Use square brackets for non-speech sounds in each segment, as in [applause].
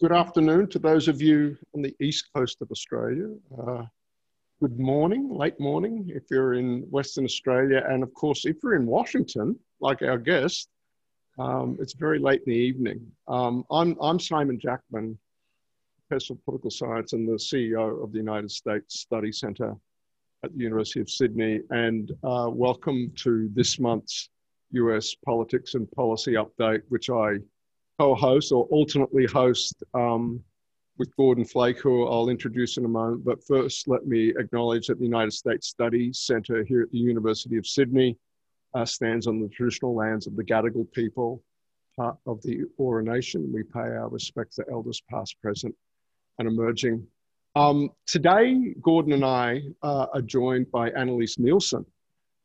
good afternoon to those of you on the east coast of Australia. Uh, good morning, late morning if you're in Western Australia. And of course, if you're in Washington, like our guest, um, it's very late in the evening. Um, I'm, I'm Simon Jackman, Professor of Political Science and the CEO of the United States Study Centre at the University of Sydney. And uh, welcome to this month's US Politics and Policy Update, which I co-host or alternately host um, with Gordon Flake, who I'll introduce in a moment. But first, let me acknowledge that the United States Studies Centre here at the University of Sydney uh, stands on the traditional lands of the Gadigal people, part of the Eora Nation. We pay our respects to elders past, present, and emerging. Um, today, Gordon and I uh, are joined by Annelise Nielsen,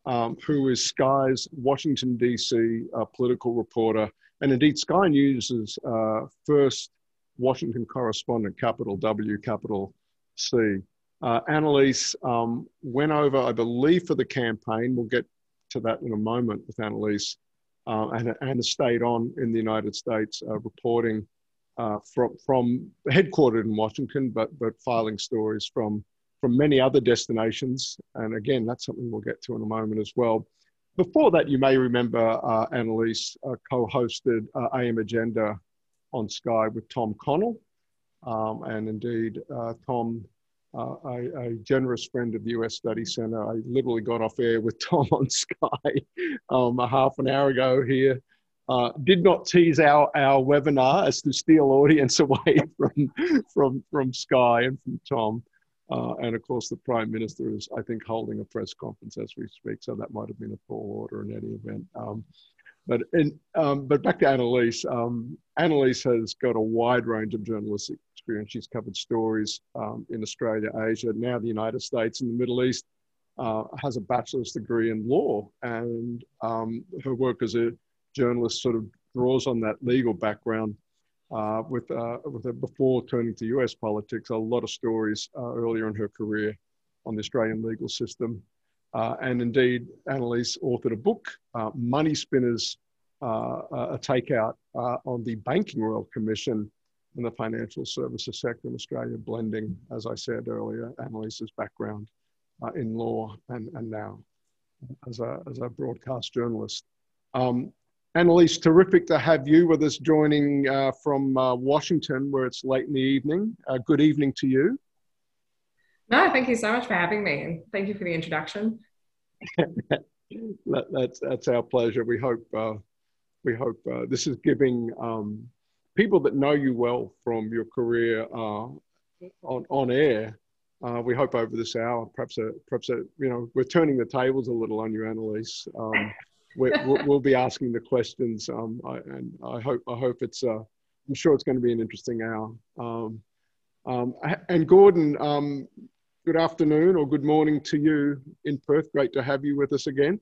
um, who is Sky's Washington, D.C. Uh, political reporter and indeed, Sky News' uh, first Washington correspondent, capital W, capital C. Uh, Annelise um, went over, I believe, for the campaign. We'll get to that in a moment with Annelise, uh, and, and stayed on in the United States uh, reporting uh, from, from headquartered in Washington, but, but filing stories from, from many other destinations. And again, that's something we'll get to in a moment as well. Before that, you may remember uh, Annelise uh, co hosted uh, AM Agenda on Sky with Tom Connell. Um, and indeed, uh, Tom, uh, a, a, generous friend of the US Study Center, I literally got off air with [laughs] Tom on Sky um, a half an hour ago here. Uh, did not tease our, our webinar as to steal audience [laughs] away from, from, from Sky and from Tom. Uh, and of course, the Prime Minister is, I think, holding a press conference as we speak. So that might have been a tall order in any event. Um, but, in, um, but back to Annelise. Um, Annelise has got a wide range of journalistic experience. She's covered stories um, in Australia, Asia, now the United States, and the Middle East. Uh, has a bachelor's degree in law, and um, her work as a journalist sort of draws on that legal background uh, with, uh, with a, before turning to US politics, a lot of stories uh, earlier in her career on the Australian legal system. Uh, and indeed, Annelise authored a book, uh, Money Spinners, uh, a takeout on the Banking Royal Commission and the financial services sector in Australia, blending, as I said earlier, Annelise's background in law and, and now as a, as a broadcast journalist. Um, Annelise, terrific to have you with us joining uh, from uh, Washington, where it's late in the evening. Uh, good evening to you. No, thank you so much for having me, and thank you for the introduction. [laughs] that, that's that's our pleasure. We hope uh, we hope uh, this is giving um, people that know you well from your career uh, on on air. we hope over this hour, perhaps a, perhaps a, you know, we're turning the tables a little on you, Annelise. Um, we, will be asking the questions, um, I, and I hope I hope it's. Uh, I'm sure it's going to be an interesting hour. Um, um, and Gordon, um, good afternoon or good morning to you in Perth. Great to have you with us again.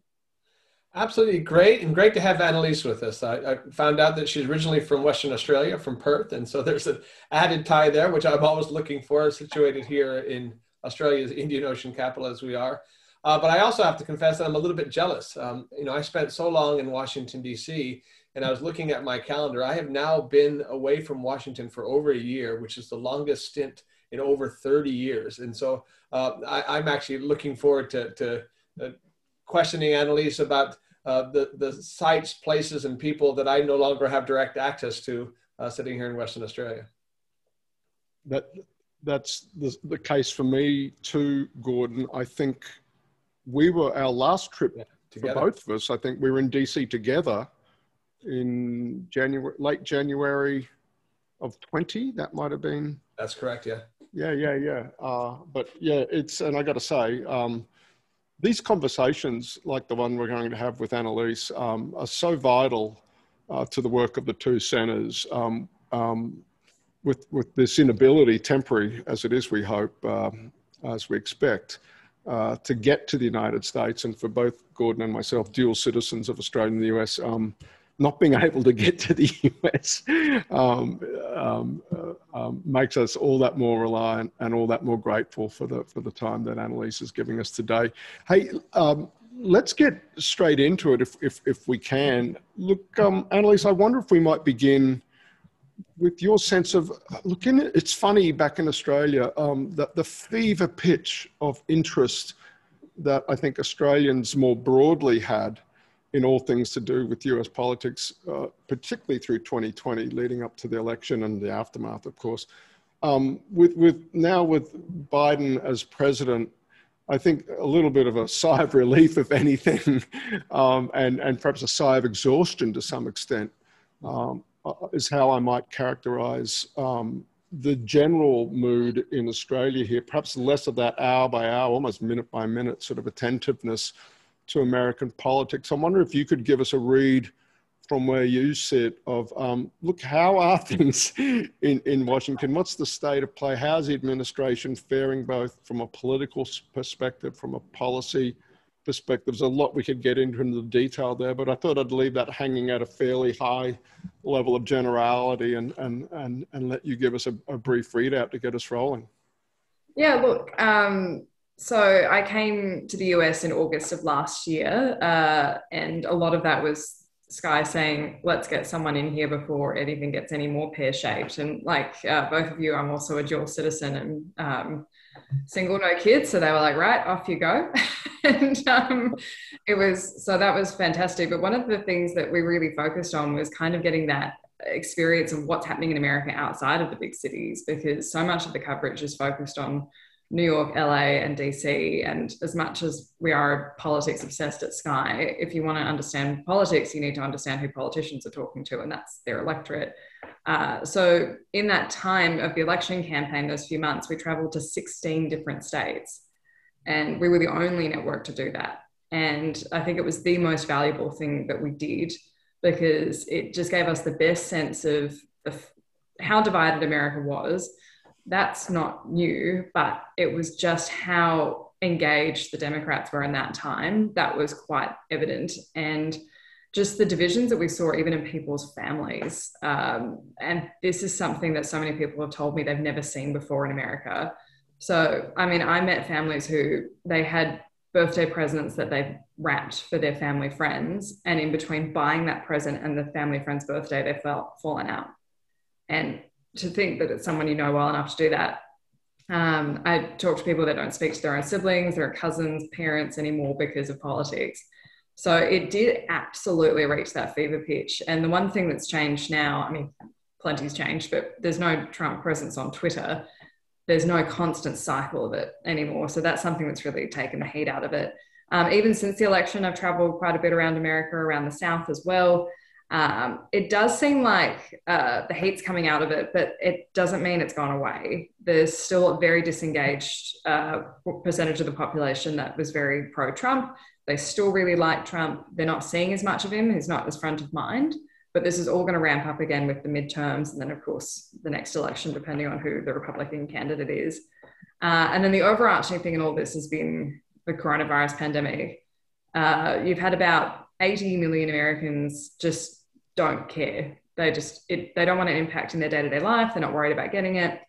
Absolutely great, and great to have Annelise with us. I, I, found out that she's originally from Western Australia, from Perth, and so there's an added tie there, which I'm always looking for, situated here in Australia's Indian Ocean capital as we are. Uh, but I also have to confess that I'm a little bit jealous. Um, you know, I spent so long in Washington, D.C., and I was looking at my calendar. I have now been away from Washington for over a year, which is the longest stint in over 30 years. And so uh, I, am actually looking forward to, to uh, questioning Annelise about uh, the, the sites, places, and people that I no longer have direct access to uh, sitting here in Western Australia. That, that's the, the case for me too, Gordon. I think we were our last trip yeah, for both of us. I think we were in DC together in January, late January of 20. That might have been. That's correct. Yeah. Yeah, yeah, yeah. Uh, but yeah, it's and I got to say, um, these conversations like the one we're going to have with Annelise um, are so vital uh, to the work of the two centres. Um, um with with this inability, temporary as it is, we hope, um, as we expect, uh, to get to the United States, and for both Gordon and myself, dual citizens of Australia and the US, um, not being [laughs] able to get to the US um, um, uh, um, makes us all that more reliant and all that more grateful for the for the time that Annelise is giving us today. Hey, um, let's get straight into it if if, if we can. Look, um, Annelise, I wonder if we might begin with your sense of look in it's funny back in australia um, that the fever pitch of interest that i think australians more broadly had in all things to do with us politics uh, particularly through 2020 leading up to the election and the aftermath of course um, with, with now with biden as president I think a little bit of a [laughs] sigh of relief, if anything, [laughs] um, and, and perhaps a sigh of exhaustion to some extent. Um, uh, is how I might characterize um, the general mood in Australia here, perhaps less of that hour by hour, almost minute by minute sort of attentiveness to American politics. I wonder if you could give us a read from where you sit of um, look how are [laughs] things in, in washington what's the state of play how's the administration faring both from a political perspective from a policy perspective. There's a lot we could get into in the detail there, but I thought I'd leave that hanging at a fairly high level of generality and, and, and, and let you give us a, a brief readout to get us rolling. Yeah, look, um, so I came to the US in August of last year, uh, and a lot of that was Sky saying, let's get someone in here before it even gets any more pear shaped. And like uh, both of you, I'm also a dual citizen and um, single, no kids. So they were like, right, off you go. [laughs] and um, it was, so that was fantastic. But one of the things that we really focused on was kind of getting that experience of what's happening in America outside of the big cities, because so much of the coverage is focused on New York, LA, and DC. And as much as we are politics obsessed at Sky, if you want to understand politics, you need to understand who politicians are talking to, and that's their electorate. Uh, so, in that time of the election campaign, those few months, we traveled to 16 different states. And we were the only network to do that. And I think it was the most valuable thing that we did because it just gave us the best sense of the, how divided America was that's not new, but it was just how engaged the Democrats were in that time that was quite evident. And just the divisions that we saw even in people's families. Um, and this is something that so many people have told me they've never seen before in America. So, I mean, I met families who they had birthday presents that they wrapped for their family friends. And in between buying that present and the family friend's birthday, they felt fallen out. And to think that it's someone you know well enough to do that. Um, I talk to people that don't speak to their own siblings, their cousins, parents anymore because of politics. So it did absolutely reach that fever pitch. And the one thing that's changed now, I mean, plenty's changed, but there's no Trump presence on Twitter. There's no constant cycle of it anymore. So that's something that's really taken the heat out of it. Um, even since the election, I've traveled quite a bit around America, around the South as well. Um, it does seem like uh, the heat's coming out of it, but it doesn't mean it's gone away. There's still a very disengaged uh, percentage of the population that was very pro Trump. They still really like Trump. They're not seeing as much of him, he's not as front of mind. But this is all going to ramp up again with the midterms and then, of course, the next election, depending on who the Republican candidate is. Uh, and then the overarching thing in all this has been the coronavirus pandemic. Uh, you've had about 80 million Americans just don't care. They just it, they don't want an impact in their day to day life. They're not worried about getting it.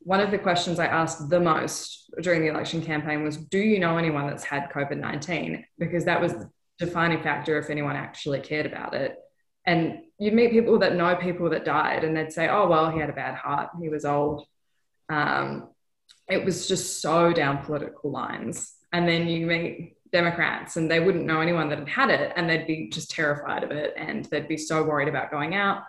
One of the questions I asked the most during the election campaign was, "Do you know anyone that's had COVID nineteen?" Because that was the defining factor if anyone actually cared about it. And you'd meet people that know people that died, and they'd say, "Oh well, he had a bad heart. He was old." Um, it was just so down political lines. And then you meet Democrats and they wouldn't know anyone that had had it and they'd be just terrified of it and they'd be so worried about going out.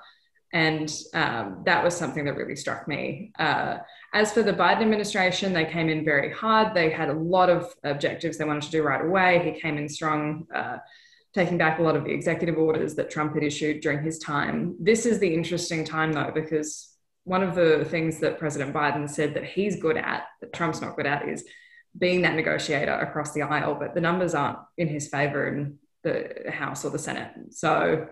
And um, that was something that really struck me. Uh, as for the Biden administration, they came in very hard. They had a lot of objectives they wanted to do right away. He came in strong, uh, taking back a lot of the executive orders that Trump had issued during his time. This is the interesting time, though, because one of the things that President Biden said that he's good at, that Trump's not good at, is being that negotiator across the aisle, but the numbers aren't in his favor in the House or the Senate. So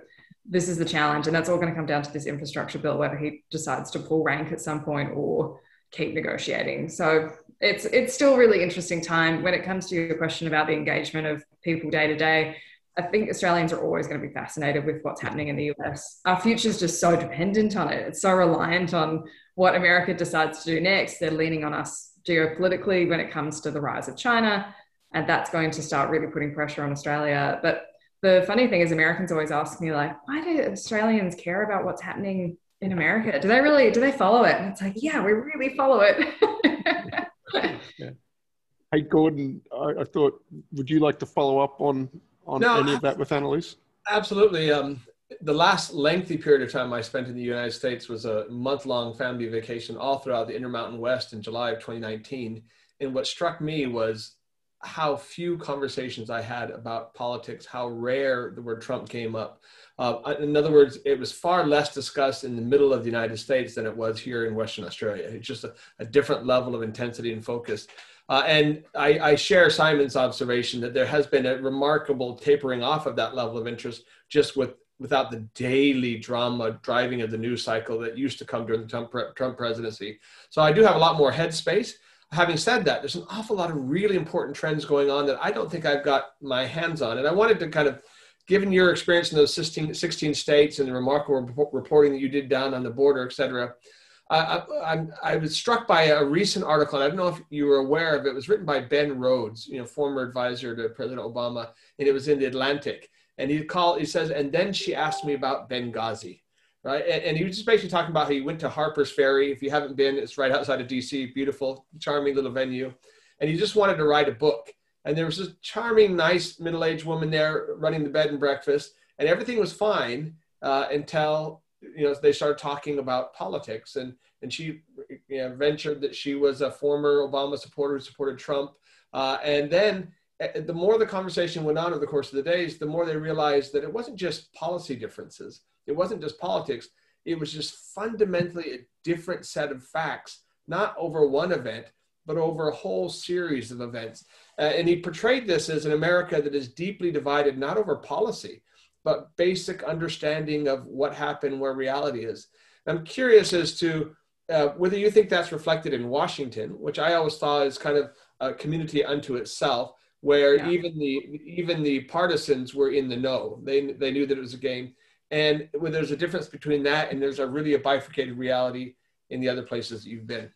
this is the challenge, and that's all going to come down to this infrastructure bill, whether he decides to pull rank at some point or keep negotiating. So it's it's still really interesting time when it comes to your question about the engagement of people day to day. I think Australians are always going to be fascinated with what's happening in the US. Our future is just so dependent on it. It's so reliant on what America decides to do next. They're leaning on us geopolitically when it comes to the rise of China. And that's going to start really putting pressure on Australia. But the funny thing is, Americans always ask me, like, why do Australians care about what's happening in America? Do they really do they follow it? And it's like, yeah, we really follow it. yeah. [laughs] Hey, Gordon, I, I, thought, would you like to follow up on on no, any of that with Annelise? Absolutely. Um, the last lengthy period of time I spent in the United States was a month long family vacation all throughout the Intermountain West in July of 2019. And what struck me was how few conversations I had about politics, how rare the word Trump came up. Uh, in other words, it was far less discussed in the middle of the United States than it was here in Western Australia. It's just a, a different level of intensity and focus. Uh, and I, I, share Simon's observation that there has been a remarkable tapering off of that level of interest just with without the daily drama driving of the news cycle that used to come during the Trump, Trump presidency. So I do have a lot more headspace. Having said that, there's an awful lot of really important trends going on that I don't think I've got my hands on. And I wanted to kind of, given your experience in those 16, 16 states and the remarkable reporting that you did down on the border, et cetera, I, I, I, was struck by a recent article, and I don't know if you were aware of it. It was written by Ben Rhodes, you know, former advisor to President Obama, and it was in the Atlantic and he called he says and then she asked me about benghazi right? And, and, he was just basically talking about how he went to harper's ferry. If you haven't been it's right outside of dc beautiful charming little venue. And he just wanted to write a book. And there was this charming nice middle-aged woman there running the bed and breakfast. And everything was fine uh, until you know they started talking about politics. And and she you know, ventured that she was a former obama supporter who supported trump. Uh, and then the more the conversation went on over the course of the days, the more they realized that it wasn't just policy differences. It wasn't just politics. It was just fundamentally a different set of facts, not over one event, but over a whole series of events. Uh, and he portrayed this as an America that is deeply divided, not over policy, but basic understanding of what happened, where reality is. I'm curious as to uh, whether you think that's reflected in Washington, which I always thought is kind of a community unto itself where yeah. even the even the partisans were in the know. They they knew that it was a game, and when there's a difference between that and there's a really a bifurcated reality in the other places that you've been.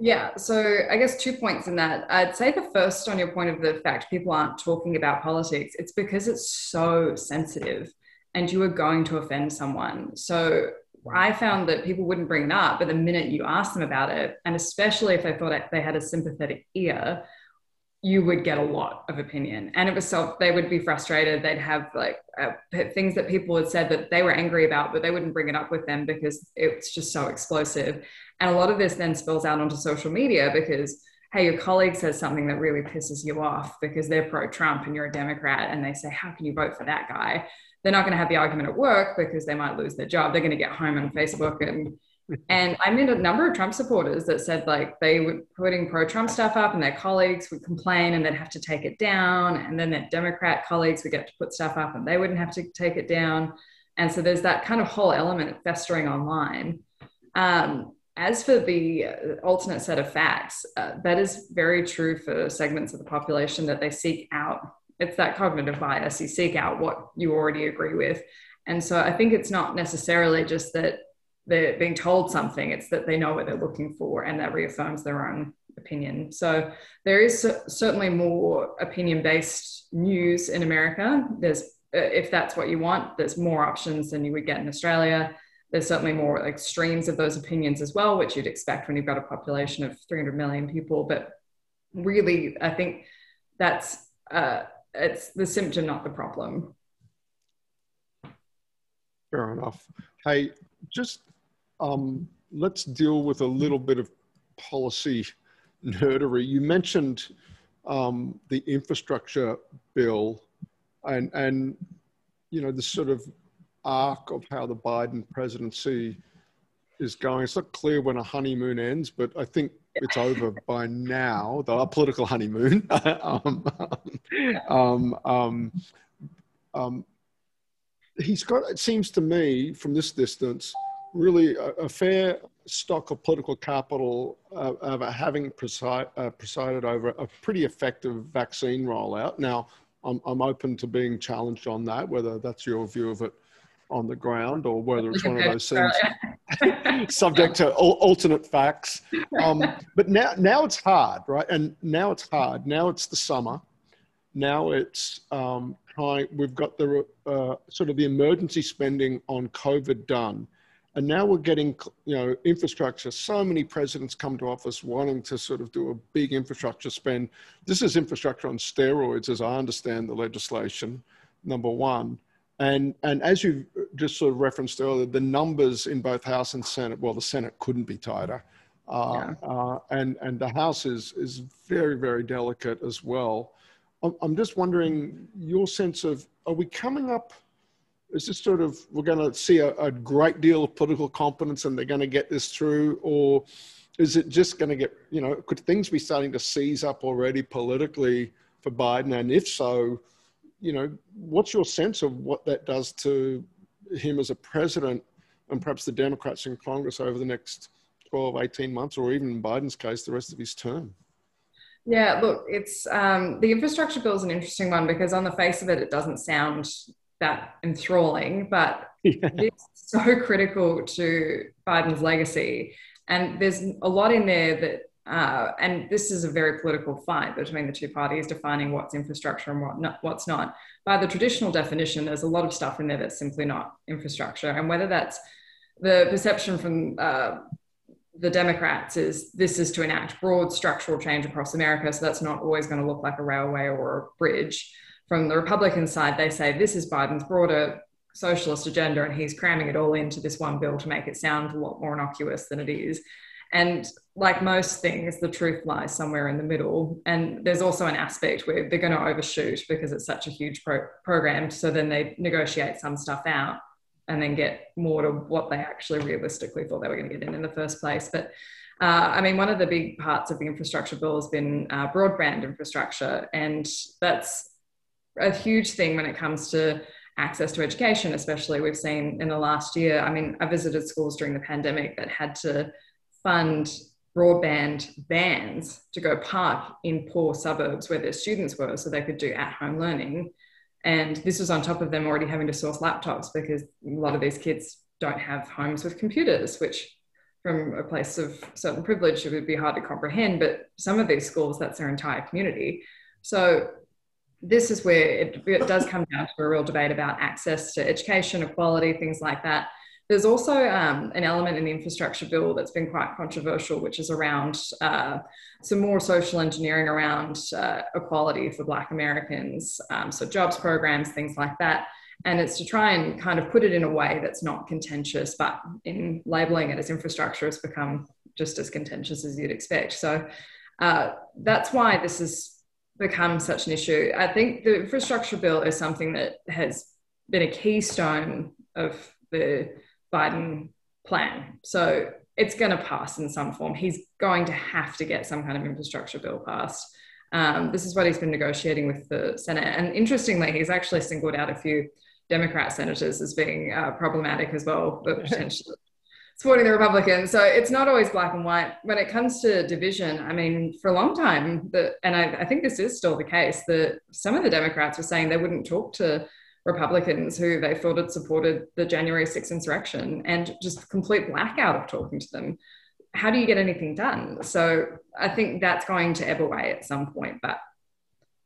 Yeah, so I guess two points in that. I'd say the first on your point of the fact people aren't talking about politics, it's because it's so sensitive and you are going to offend someone. So I found that people wouldn't bring it up, but the minute you ask them about it, and especially if they thought they had a sympathetic ear, you would get a lot of opinion. And it was so they would be frustrated. They'd have like uh, things that people had said that they were angry about but they wouldn't bring it up with them because it's just so explosive. And a lot of this then spills out onto social media because hey your colleague says something that really pisses you off because they're pro-trump and you're a democrat and they say how can you vote for that guy? They're not going to have the argument at work because they might lose their job. They're going to get home on facebook and and I met a number of Trump supporters that said like they were putting pro Trump stuff up and their colleagues would complain and they'd have to take it down. And then their Democrat colleagues would get to put stuff up and they wouldn't have to take it down. And so there's that kind of whole element festering online. Um, as for the alternate set of facts, uh, that is very true for segments of the population that they seek out. It's that cognitive bias. You seek out what you already agree with. And so I think it's not necessarily just that they're being told something, it's that they know what they're looking for and that reaffirms their own opinion. So there is certainly more opinion based news in America. There's, uh, if that's what you want, there's more options than you would get in Australia. There's certainly more extremes of those opinions as well, which you'd expect when you've got a population of 300 million people. But really, I think that's uh, it's the symptom, not the problem. Fair enough. Hey, just um, let's deal with a little bit of policy nerdery. You mentioned um, the infrastructure bill and, and, you know, the sort of arc of how the Biden presidency is going. It's not clear when a honeymoon ends, but I think it's over by now, the political honeymoon. [laughs] um, um, um, um, he's got, it seems to me from this distance, really a, a, fair stock of political capital uh, of having preside, uh, presided over a pretty effective vaccine rollout. Now, I'm, I'm open to being challenged on that, whether that's your view of it on the ground or whether it's one of those things [laughs] subject to alternate facts. Um, but now, now it's hard, right? And now it's hard. Now it's the summer. Now it's um, trying, we've got the uh, sort of the emergency spending on COVID done and now we're getting, you know, infrastructure. So many presidents come to office wanting to sort of do a big infrastructure spend. This is infrastructure on steroids, as I understand the legislation, number one. And, and as you just sort of referenced earlier, the numbers in both House and Senate, well, the Senate couldn't be tighter. Uh, yeah. uh, and, and the House is, is very, very delicate as well. I'm, I'm just wondering your sense of, are we coming up is this sort of we're going to see a, a, great deal of political competence and they're going to get this through? Or is it just going to get you know could things be starting to seize up already politically for biden? And if so you know what's your sense of what that does to him as a president and perhaps the democrats in congress over the next 12 18 months or even in biden's case the rest of his term? Yeah, look, it's um, the infrastructure bill is an interesting one because on the face of it, it doesn't sound that enthralling, but [laughs] yeah. it's so critical to Biden's legacy. And there's a lot in there that, uh, and this is a very political fight between the two parties defining what's infrastructure and what not, what's not. By the traditional definition, there's a lot of stuff in there that's simply not infrastructure. And whether that's the perception from uh, the Democrats is this is to enact broad structural change across America. So that's not always going to look like a railway or a bridge from the Republican side, they say this is Biden's broader socialist agenda and he's cramming it all into this one bill to make it sound a lot more innocuous than it is. And like most things, the truth lies somewhere in the middle. And there's also an aspect where they're going to overshoot because it's such a huge pro- program. So then they negotiate some stuff out and then get more to what they actually realistically thought they were going to get in in the first place. But uh, I mean, one of the big parts of the infrastructure bill has been uh, broadband infrastructure, and that's a huge thing when it comes to access to education, especially we've seen in the last year. I mean, I visited schools during the pandemic that had to fund broadband vans to go park in poor suburbs where their students were so they could do at home learning. And this was on top of them already having to source laptops because a lot of these kids don't have homes with computers, which from a place of certain privilege, it would be hard to comprehend. But some of these schools, that's their entire community. So this is where it, it, does come down to a real debate about access to education, equality, things like that. There's also um, an element in the infrastructure bill that's been quite controversial, which is around uh, some more social engineering around uh, equality for Black Americans, um, so jobs programs, things like that. And it's to try and kind of put it in a way that's not contentious, but in labeling it as infrastructure, has become just as contentious as you'd expect. So uh, that's why this is become such an issue. I think the infrastructure bill is something that has been a keystone of the Biden plan. So it's going to pass in some form. He's going to have to get some kind of infrastructure bill passed. Um, this is what he's been negotiating with the Senate. And interestingly, he's actually singled out a few Democrat senators as being uh, problematic as well, but [laughs] potentially supporting the Republicans. So it's not always black and white. When it comes to division, I mean, for a long time, the, and I, I think this is still the case, that some of the Democrats were saying they wouldn't talk to Republicans who they thought had supported the January 6th insurrection and just complete blackout of talking to them. How do you get anything done? So I think that's going to ebb away at some point. But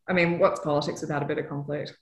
I mean, what's politics without a bit of conflict?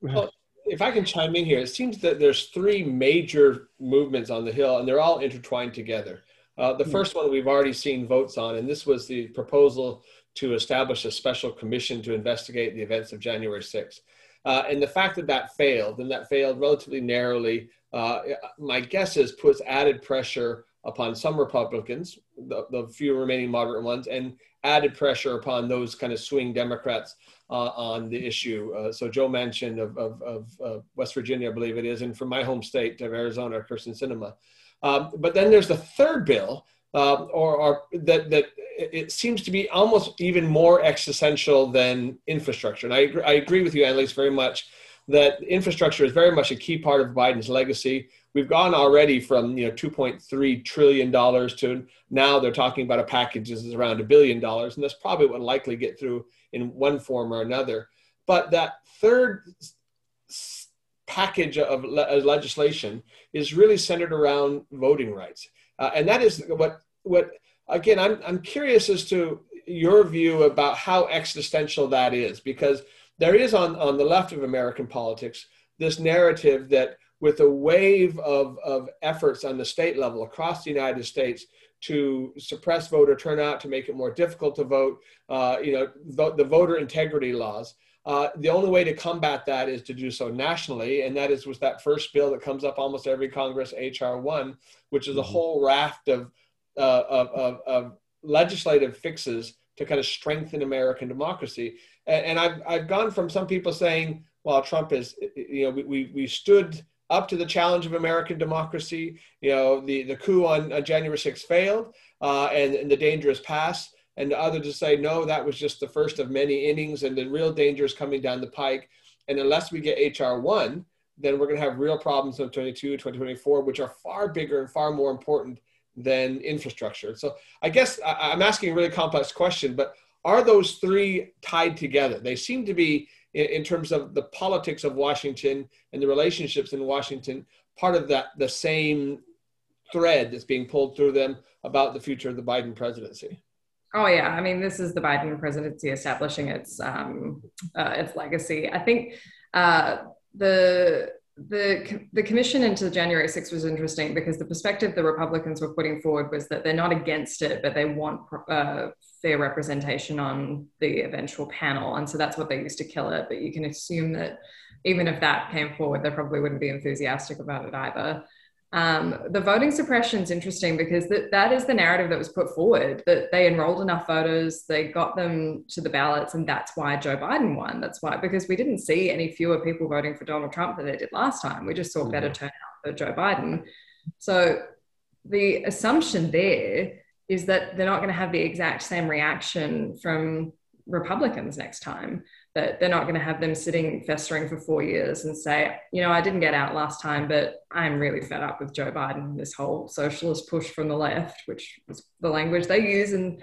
Well, if I can chime in here, it seems that there's three major movements on the Hill, and they're all intertwined together. Uh, the hmm. first one we've already seen votes on, and this was the proposal to establish a special commission to investigate the events of January 6th. Uh, and the fact that that failed, and that failed relatively narrowly, uh, my guess is puts added pressure upon some Republicans, the, the few remaining moderate ones, and added pressure upon those kind of swing Democrats uh, on the issue. Uh, so Joe Manchin of, of, of uh, West Virginia, I believe it is, and from my home state of Arizona, Kyrsten Sinema. Um, but then there's the third bill, uh, or, or, that, that it seems to be almost even more existential than infrastructure. And I, agree, I agree with you, Annelise, very much that infrastructure is very much a key part of Biden's legacy. We've gone already from you know 2.3 trillion dollars to now they're talking about a package that is around a billion dollars, and that's probably what likely get through in one form or another. But that third package of le- legislation is really centered around voting rights, uh, and that is what what again I'm I'm curious as to your view about how existential that is because there is on on the left of American politics this narrative that with a wave of, of efforts on the state level across the United States to suppress voter turnout, to make it more difficult to vote, uh, you know, vo- the voter integrity laws. Uh, the only way to combat that is to do so nationally, and that is with that first bill that comes up almost every Congress, HR one, which is a mm-hmm. whole raft of, uh, of, of, of, legislative fixes to kind of strengthen American democracy. And, and, I've, I've gone from some people saying, well, Trump is, you know, we, we, we stood up to the challenge of American democracy. You know, the, the coup on, on January 6th failed uh, and, and the dangerous pass. And others to say, no, that was just the first of many innings and the real danger is coming down the pike. And unless we get HR 1, then we're going to have real problems in 22, 2024, which are far bigger and far more important than infrastructure. So I guess I'm asking a really complex question, but are those three tied together? They seem to be in, in terms of the politics of Washington and the relationships in Washington, part of that the same thread that's being pulled through them about the future of the Biden presidency. Oh yeah, I mean, this is the Biden presidency establishing its um, uh, its legacy. I think uh, the the the commission into January 6 was interesting because the perspective the Republicans were putting forward was that they're not against it, but they want uh, fair representation on the eventual panel, and so that's what they used to kill it. But you can assume that even if that came forward, they probably wouldn't be enthusiastic about it either. Um, the voting suppression is interesting because that, that is the narrative that was put forward that they enrolled enough voters, they got them to the ballots, and that's why Joe Biden won. That's why, because we didn't see any fewer people voting for Donald Trump than they did last time. We just saw better mm-hmm. turnout for Joe Biden. So the assumption there is that they're not going to have the exact same reaction from Republicans next time that they're not going to have them sitting festering for four years and say, you know, I didn't get out last time, but I'm really fed up with Joe Biden, this whole socialist push from the left, which is the language they use, and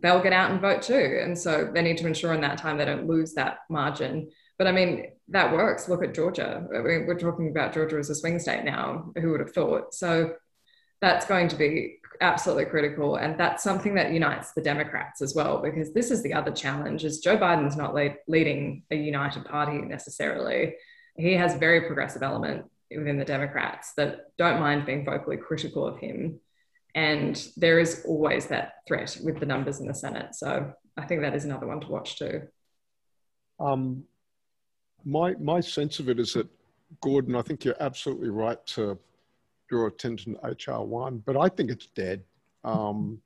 they'll get out and vote too. And so they need to ensure in that time they don't lose that margin. But I mean, that works. Look at Georgia. I mean, we're talking about Georgia as a swing state now. Who would have thought? So that's going to be absolutely critical. And that's something that unites the democrats as well because this is the other challenge is joe biden's not lead, leading a united party necessarily. He has very progressive element within the democrats that don't mind being vocally critical of him. And there is always that threat with the numbers in the senate. So i think that is another one to watch too. Um, my my sense of it is that gordon i think you're absolutely right to draw attention to HR1, but I think it's dead. Um,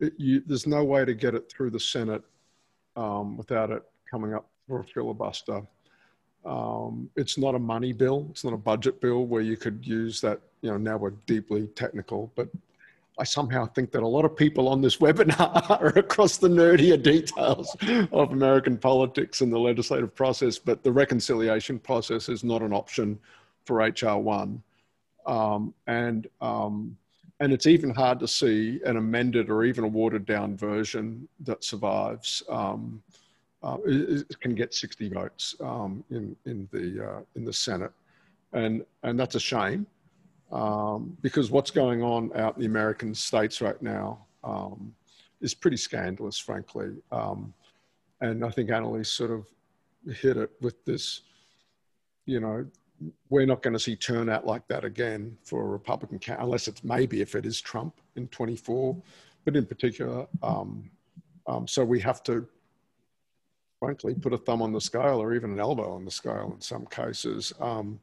it, you, there's no way to get it through the Senate um, without it coming up for a filibuster. Um, it's not a money bill. It's not a budget bill where you could use that. You know, now we're deeply technical, but I somehow think that a lot of people on this [laughs] webinar are across the nerdier details of American politics and the legislative process, but the reconciliation process is not an option for HR1. Um, and, um, and it's even hard to see an amended or even a watered down version that survives. Um, uh, it, it, can get 60 votes um, in, in, the, uh, in the Senate. And, and that's a shame um, because what's going on out in the American states right now um, is pretty scandalous, frankly. and I think Annelise sort of hit it with this, you know, we're not going to see turnout like that again for a Republican unless it's maybe if it is Trump in 24, but in particular. Um, um, so we have to, frankly, put a thumb on the scale or even an elbow on the scale in some cases. Um,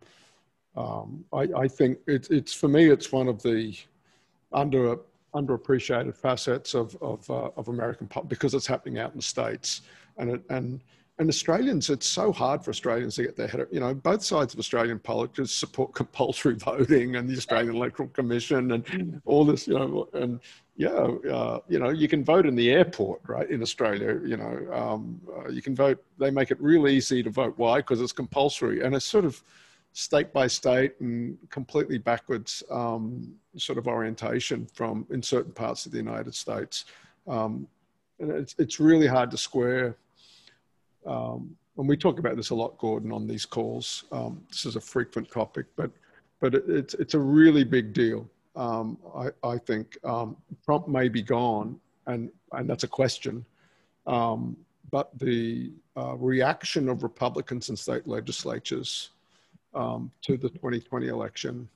um I, I, think it, it's for me, it's one of the under underappreciated facets of of, uh, of American pop because it's happening out in the states, and it, and and Australians, it's so hard for Australians to get their head, you know, both sides of Australian politics support compulsory [laughs] voting and the Australian Electoral Commission and all this, you know, and yeah, uh, you know, you can vote in the airport, right, in Australia, you know, um, uh, you can vote, they make it real easy to vote. Why? Because it's compulsory and it's sort of state by state and completely backwards um, sort of orientation from in certain parts of the United States. Um, and it's, it's really hard to square um, and we talk about this a lot, Gordon, on these calls. Um, this is a frequent topic, but but it, it's it's a really big deal. Um, I, I think um, Trump may be gone, and and that's a question. Um, but the uh, reaction of Republicans in state legislatures um, to the 2020 election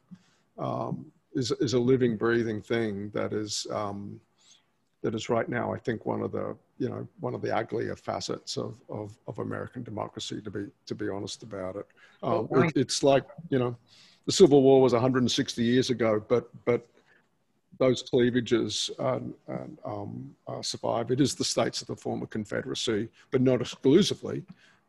is, is a living, breathing thing that is um, that is right now, I think, one of the you know one of the uglier facets of, of, of American democracy. To be to be honest about it, um, it, it's like you know, the Civil War was 160 years ago, but but those cleavages um, um, uh, survive. It is the states of the former Confederacy, but not exclusively,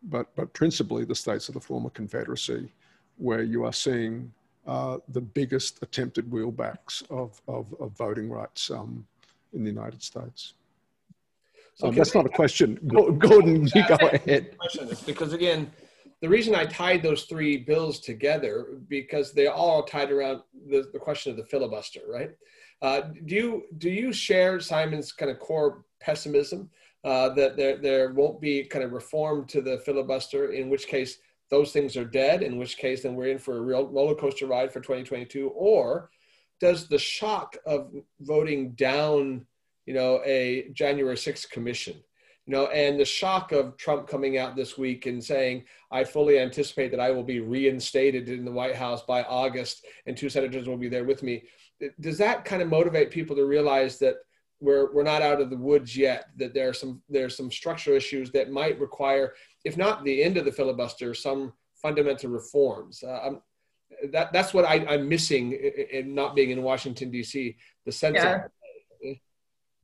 but but principally the states of the former Confederacy, where you are seeing uh, the biggest attempted wheelbacks of, of, of voting rights um, in the United States. So um, that's not a [laughs] question. Gordon, you go ahead. Because again, the reason I tied those three bills together because they all tied around the, the question of the filibuster, right? Uh, do you do you share Simon's kind of core pessimism uh, that there there won't be kind of reform to the filibuster? In which case, those things are dead. In which case, then we're in for a real roller coaster ride for 2022. Or does the shock of voting down, you know, a January 6th commission, you know, and the shock of Trump coming out this week and saying, I fully anticipate that I will be reinstated in the White House by August and two senators will be there with me. Does that kind of motivate people to realize that we're, we're not out of the woods yet, that there are some, there's some structural issues that might require, if not the end of the filibuster, some fundamental reforms. Uh, that that's what I, am missing in not being in Washington D.C. The sense yeah. of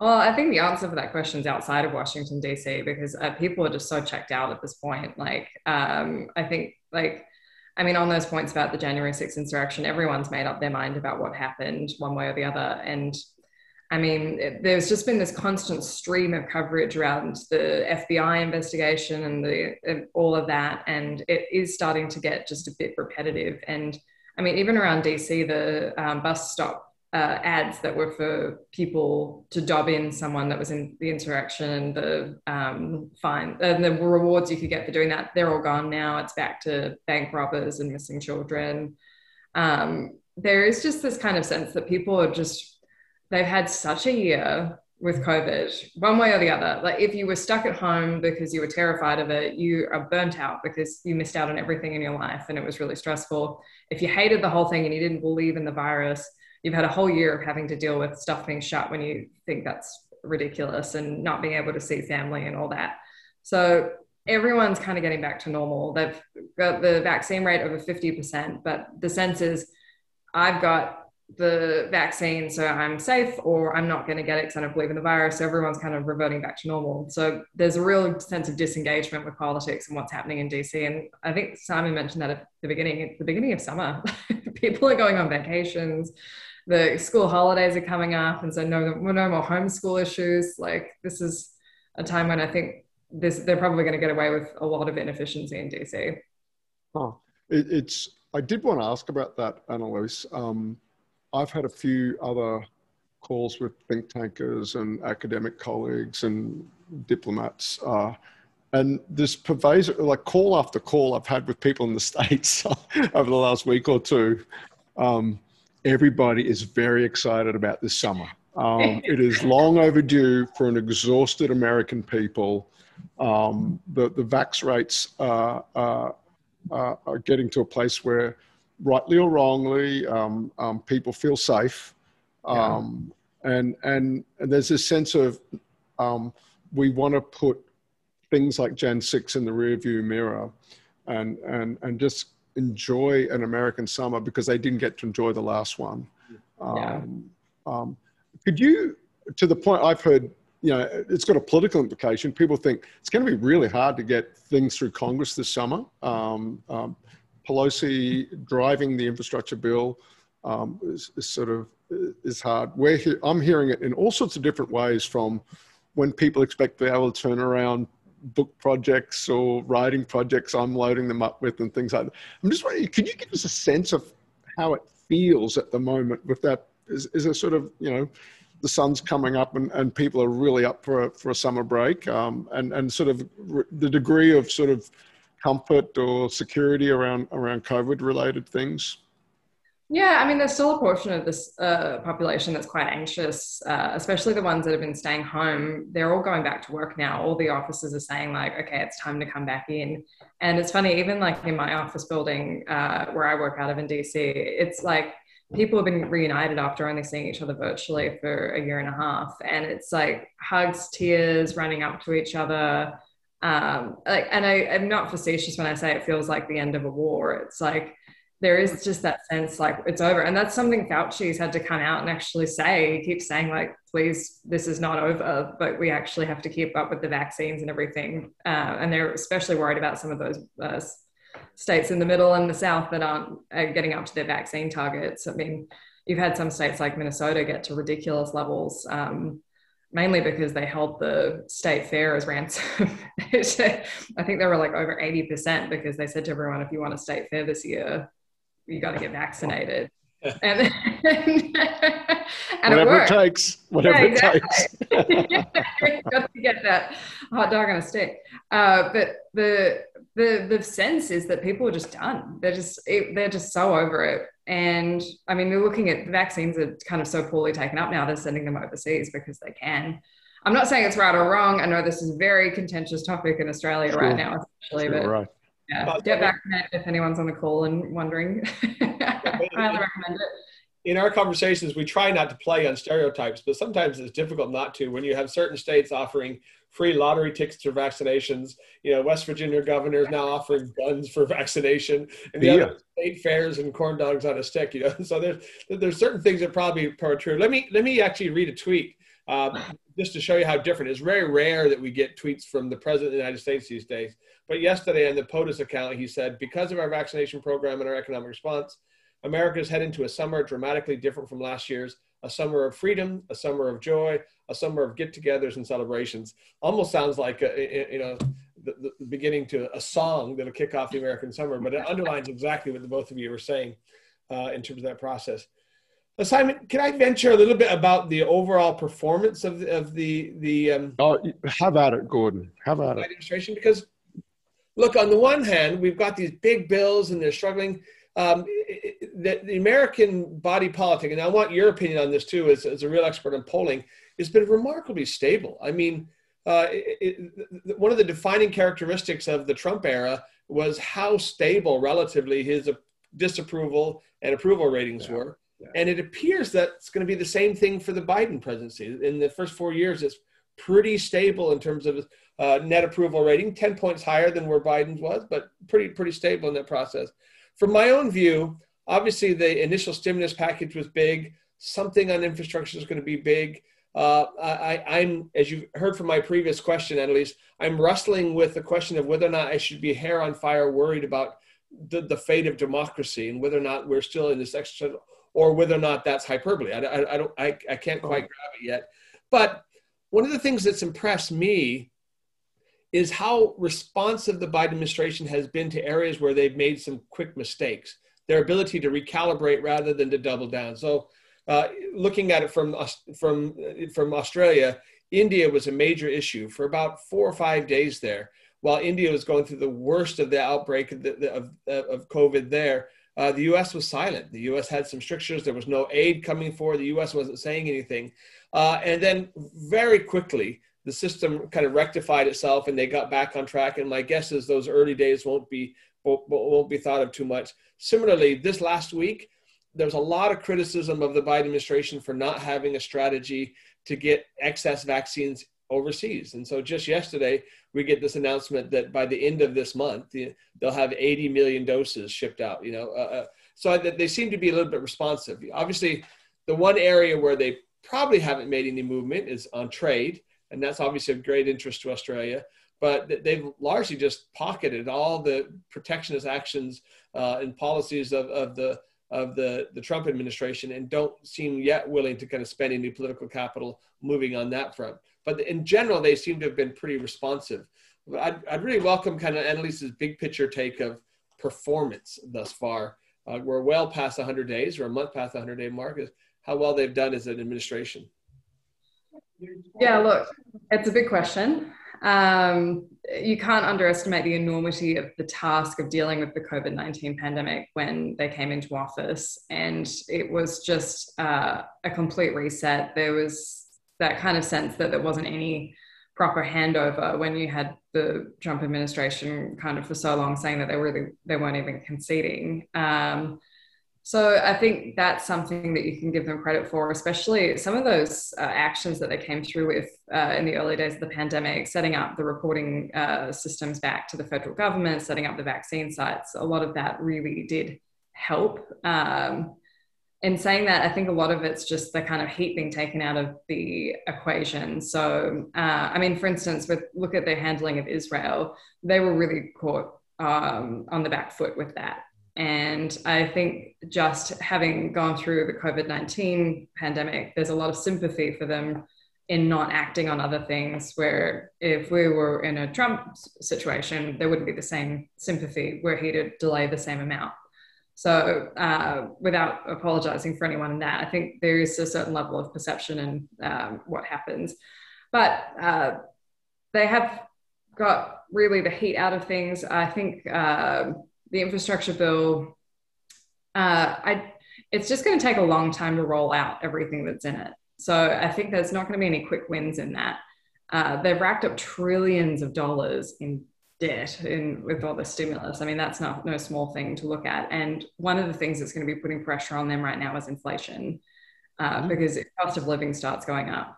well, I think the answer for that question is outside of Washington DC because uh, people are just so checked out at this point. Like, um, I think, like, I mean, on those points about the January 6th insurrection, everyone's made up their mind about what happened one way or the other. And I mean, it, there's just been this constant stream of coverage around the FBI investigation and the and all of that, and it is starting to get just a bit repetitive. And I mean, even around DC, the um, bus stop uh, ads that were for people to dob in someone that was in the insurrection and the um, fine and the rewards you could get for doing that, they're all gone now. It's back to bank robbers and missing children. Um, there is just this kind of sense that people are just they've had such a year with mm. COVID, one way or the other. Like if you were stuck at home because you were terrified of it, you are burnt out because you missed out on everything in your life and it was really stressful. If you hated the whole thing and you didn't believe in the virus, you've had a whole year of having to deal with stuff being shut when you think that's ridiculous and not being able to see family and all that. So everyone's kind of getting back to normal. They've got the vaccine rate over 50%, but the sense is I've got the vaccine, so I'm safe, or I'm not going to get it because I don't believe in the virus. So everyone's kind of reverting back to normal. So there's a real sense of disengagement with politics and what's happening in DC. And I think Simon mentioned that at the beginning. It's the beginning of summer. [laughs] People are going on vacations. The school holidays are coming up, and so no, no more homeschool issues. Like this is a time when I think this they're probably going to get away with a lot of inefficiency in DC. Oh, it, it's. I did want to ask about that, Annelise. Um, I've had a few other calls with think tankers and academic colleagues and diplomats. Uh, and this pervasive, like call after call I've had with people in the [laughs] States [laughs] over the last week or two, um, everybody is very excited about this summer. Um, [laughs] it is long overdue for an exhausted American people. Um, the, the vax rates are, are, are getting to a place where rightly or wrongly, um, um, people feel safe. Um, yeah. and, and, and there's this sense of um, we want to put things like Jan 6 in the rearview mirror and, and, and just enjoy an American summer because they didn't get to enjoy the last one. Yeah. Um, um, could you, to the point I've heard, you know, it's got a political implication. People think it's going to be really hard to get things through Congress this summer. Um, um, Pelosi driving the infrastructure bill um, is, is, sort of is hard. We're he- I'm hearing it in all sorts of different ways from when people expect to be able to turn around book projects or writing projects I'm loading them up with and things like that. I'm just wondering, could you give us a sense of how it feels at the moment with that? Is, is it sort of, you know, the sun's coming up and, and people are really up for a, for a summer break um, and, and sort of the degree of sort of comfort or security around around COVID related things? Yeah, I mean, there's still a portion of this uh, population that's quite anxious, uh, especially the ones that have been staying home. They're all going back to work now. All the offices are saying, like, okay, it's time to come back in. And it's funny, even like in my office building uh, where I work out of in DC, it's like people have been reunited after only seeing each other virtually for a year and a half. And it's like hugs, tears, running up to each other. Um, like, and I, I'm not facetious when I say it feels like the end of a war. It's like, there is just that sense like it's over. And that's something Fauci's had to come out and actually say. He keeps saying, like, please, this is not over, but we actually have to keep up with the vaccines and everything. Uh, and they're especially worried about some of those uh, states in the middle and the south that aren't uh, getting up to their vaccine targets. I mean, you've had some states like Minnesota get to ridiculous levels. Um, mainly because they held the state fair as ransom. [laughs] I think they were like over 80% because they said to everyone, if you want a state fair this year, you got to get vaccinated. And, [laughs] and, whatever it, it, takes, whatever yeah, exactly. it takes. got to get that hot dog on a stick. Uh, but the the the sense is that people are just done. They're just it, they're just so over it. And I mean, we're looking at the vaccines are kind of so poorly taken up now. They're sending them overseas because they can. I'm not saying it's right or wrong. I know this is a very contentious topic in Australia sure. right now, especially. Sure, but right yeah, get back if anyone's on the call and wondering. [laughs] I highly recommend it. In our conversations, we try not to play on stereotypes, but sometimes it's difficult not to when you have certain states offering free lottery tickets for vaccinations. You know, West Virginia governor is now offering guns for vaccination, and the yeah. other state fairs and corn dogs on a stick. You know, [laughs] so there's there's certain things that probably are true. Let me let me actually read a tweet uh, just to show you how different. It's very rare that we get tweets from the president of the United States these days. But yesterday on the POTUS account, he said, because of our vaccination program and our economic response, America is heading to a summer dramatically different from last year's, a summer of freedom, a summer of joy, a summer of get-togethers and celebrations. Almost sounds like, a, you know, the, the, beginning to a song that'll kick off the American summer, but it underlines exactly what the both of you were saying uh, in terms of that process. Simon, can I venture a little bit about the overall performance of the, of the the? Um, oh, how about it, Gordon? How about it? Administration, because look, on the one hand, we've got these big bills and they're struggling. Um, the, the, American body politic, and I want your opinion on this too, as, as a real expert in polling, has been remarkably stable. I mean, uh, it, it, one of the defining characteristics of the Trump era was how stable relatively his disapproval and approval ratings yeah. were. And it appears that it's going to be the same thing for the Biden presidency. In the first four years, it's pretty stable in terms of uh, net approval rating, 10 points higher than where Biden's was, but pretty, pretty stable in that process. From my own view, obviously the initial stimulus package was big. Something on infrastructure is going to be big. Uh, I, am as you heard from my previous question, at least, I'm wrestling with the question of whether or not I should be hair on fire worried about the, the fate of democracy and whether or not we're still in this extra or whether or not that's hyperbole. I, I, I don't, I, I can't quite oh. grab it yet. But one of the things that's impressed me is how responsive the Biden administration has been to areas where they've made some quick mistakes. Their ability to recalibrate rather than to double down. So, uh, looking at it from from from Australia, India was a major issue for about four or five days there. While India was going through the worst of the outbreak of, the, of, of COVID there, uh, the U.S. was silent. The U.S. had some strictures. There was no aid coming forward. The U.S. wasn't saying anything. Uh, and then very quickly, the system kind of rectified itself and they got back on track. And my guess is those early days won't be won't, be thought of too much. Similarly, this last week, there was a lot of criticism of the Biden administration for not having a strategy to get excess vaccines overseas. And so just yesterday, we get this announcement that by the end of this month, they'll have 80 million doses shipped out. You know, uh, uh so they seem to be a little bit responsive. Obviously, the one area where they probably haven't made any movement is on trade, and that's obviously of great interest to Australia. But they've largely just pocketed all the protectionist actions uh, and policies of, of the of the, the Trump administration and don't seem yet willing to kind of spend any political capital moving on that front. But in general, they seem to have been pretty responsive. I'd, I'd really welcome kind of Annelise's big picture take of performance thus far. Uh, we're well past 100 days or a month past the 100 day mark is how well they've done as an administration. Yeah, look, it's a big question. um, you can't underestimate the enormity of the task of dealing with the COVID 19 pandemic when they came into office. And it was just uh, a complete reset. There was that kind of sense that there wasn't any proper handover when you had the Trump administration kind of for so long saying that they really they weren't even conceding. Um, so I think that's something that you can give them credit for, especially some of those uh, actions that they came through with uh, in the early days of the pandemic, setting up the reporting uh, systems back to the federal government, setting up the vaccine sites. A lot of that really did help. Um, in saying that, I think a lot of it's just the kind of heat being taken out of the equation. So, uh, I mean, for instance, with look at their handling of Israel, they were really caught um, on the back foot with that. And I think just having gone through the COVID 19 pandemic, there's a lot of sympathy for them in not acting on other things. Where if we were in a Trump situation, there wouldn't be the same sympathy were he to delay the same amount. So, uh, without apologizing for anyone in that, I think there is a certain level of perception in um, what happens. But uh, they have got really the heat out of things. I think. Uh, the infrastructure bill, uh, I, it's just going to take a long time to roll out everything that's in it. So I think there's not going to be any quick wins in that. Uh, they've racked up trillions of dollars in debt in, with all the stimulus. I mean, that's not no small thing to look at. And one of the things that's going to be putting pressure on them right now is inflation, uh, mm-hmm. because if cost of living starts going up,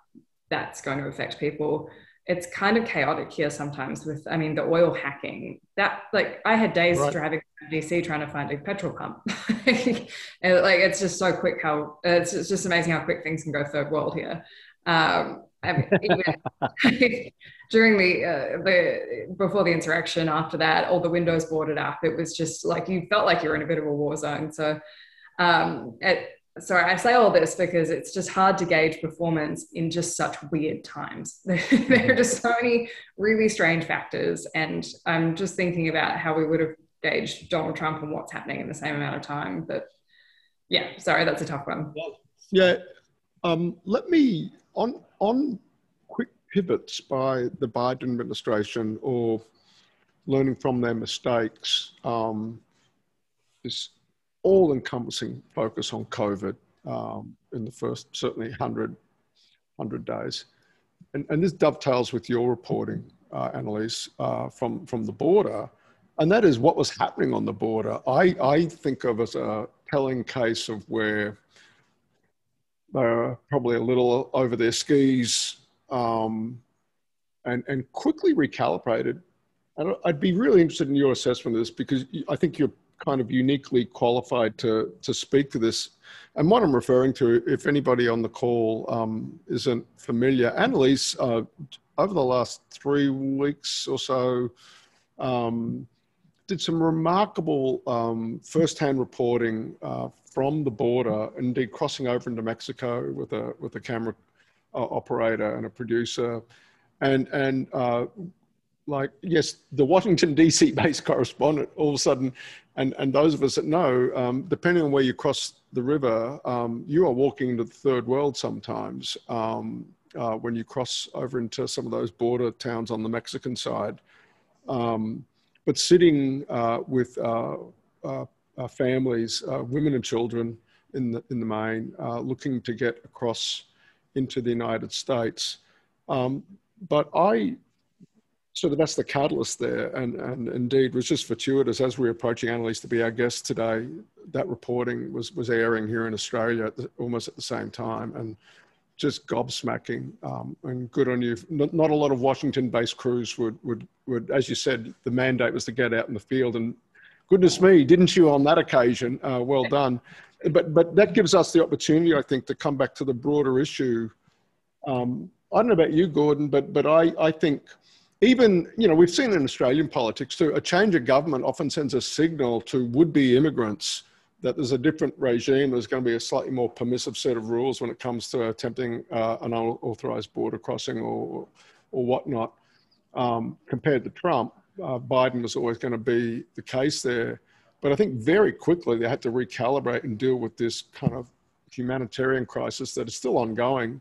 that's going to affect people it's kind of chaotic here sometimes with i mean the oil hacking. That like i had days right. driving dc trying to find a petrol pump. [laughs] And like it's just so quick how it's, it's just amazing how quick things can go third world here. Um, I mean, even [laughs] during the uh, the before the insurrection after that all the windows boarded up. It was just like you felt like you were in a bit of a war zone. So um, it, sorry, I say all this because it's just hard to gauge performance in just such weird times. [laughs] there are just so many really strange factors. And I'm just thinking about how we would have gauged Donald Trump and what's happening in the same amount of time. But yeah, sorry, that's a tough one. Yeah. Um, let me, on, on quick pivots by the Biden administration or learning from their mistakes, um, this all encompassing focus on COVID um, in the first certainly 100, 100 days. And, and this dovetails with your reporting, uh, Annelise, uh, from, from the border. And that is what was happening on the border. I, I think of as a telling case of where they're probably a little over their skis um, and, and quickly recalibrated. And I'd be really interested in your assessment of this because I think you're kind of uniquely qualified to to speak to this. And what I'm referring to, if anybody on the call um, isn't familiar, Annelise, uh, over the last three weeks or so, um, did some remarkable um, first-hand reporting uh, from the border, indeed crossing over into Mexico with a with a camera uh, operator and a producer, and and uh, like yes, the Washington [laughs] D.C. based correspondent all of a sudden, and and those of us that know, um, depending on where you cross the river, um, you are walking into the third world sometimes um, uh, when you cross over into some of those border towns on the Mexican side. Um, but sitting uh, with uh, uh, uh families, uh, women and children in the in the main, looking to get across into the United States. Um, but I so that's the catalyst there. And, and indeed was just fortuitous as we were approaching Annelise to be our guest today, that reporting was, was airing here in Australia at the, almost at the same time and just gobsmacking um, and good on you. Not, not a lot of Washington based crews would, would, would, as you said, the mandate was to get out in the field and goodness me, didn't you on that occasion? Uh, well done. But, but that gives us the opportunity, I think, to come back to the broader issue. Um, I don't know about you, Gordon, but, but I, I think – even, you know, we've seen in Australian politics too, a change of government often sends a signal to would be immigrants that there's a different regime. There's going to be a slightly more permissive set of rules when it comes to attempting uh, an unauthorized border crossing or, or whatnot. Um, compared to Trump, uh, Biden was always going to be the case there. But I think very quickly they had to recalibrate and deal with this kind of humanitarian crisis that is still ongoing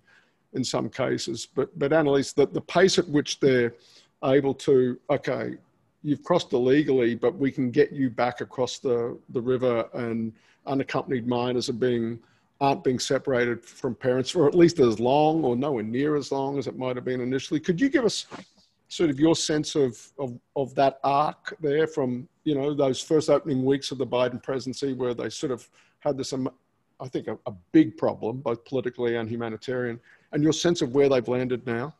in some cases. But, but Annelise, the, the pace at which they're able to, okay, you've crossed illegally, but we can get you back across the, the river and unaccompanied minors are being aren't being separated from parents for at least as long or nowhere near as long as it might have been initially. Could you give us sort of your sense of, of, of that arc there from, you know, those first opening weeks of the Biden presidency where they sort of had this, um, I think, a, a big problem, both politically and humanitarian, and your sense of where they've landed now?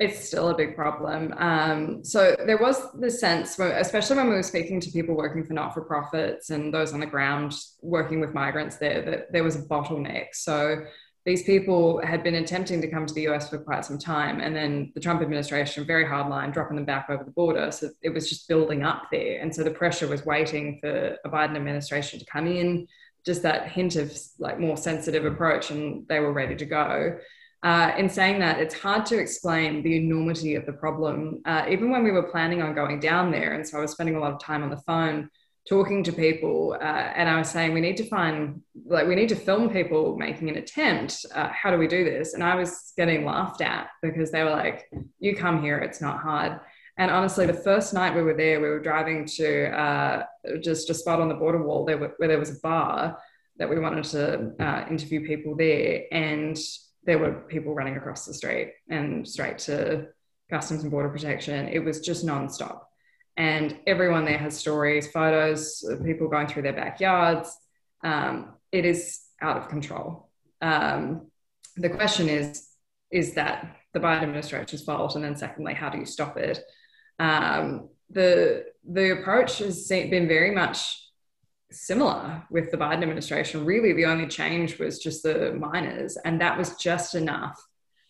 It's still a big problem. Um, so there was this sense, especially when we were speaking to people working for not-for-profits and those on the ground working with migrants there, that there was a bottleneck. So these people had been attempting to come to the US for quite some time, and then the Trump administration, very hard line, dropping them back over the border. So it was just building up there, and so the pressure was waiting for a Biden administration to come in, just that hint of like more sensitive approach, and they were ready to go. Uh, in saying that, it's hard to explain the enormity of the problem. Uh, even when we were planning on going down there, and so I was spending a lot of time on the phone talking to people, uh, and I was saying, we need to find, like, we need to film people making an attempt. Uh, how do we do this? And I was getting laughed at because they were like, you come here, it's not hard. And honestly, the first night we were there, we were driving to uh, just a spot on the border wall there where there was a bar that we wanted to uh, interview people there. And there were people running across the street and straight to customs and border protection. It was just nonstop. And everyone there has stories, photos of people going through their backyards. Um, it is out of control. Um, the question is is that the Biden administration's fault? And then, secondly, how do you stop it? Um, the, the approach has been very much similar with the Biden administration. Really, the only change was just the minors, and that was just enough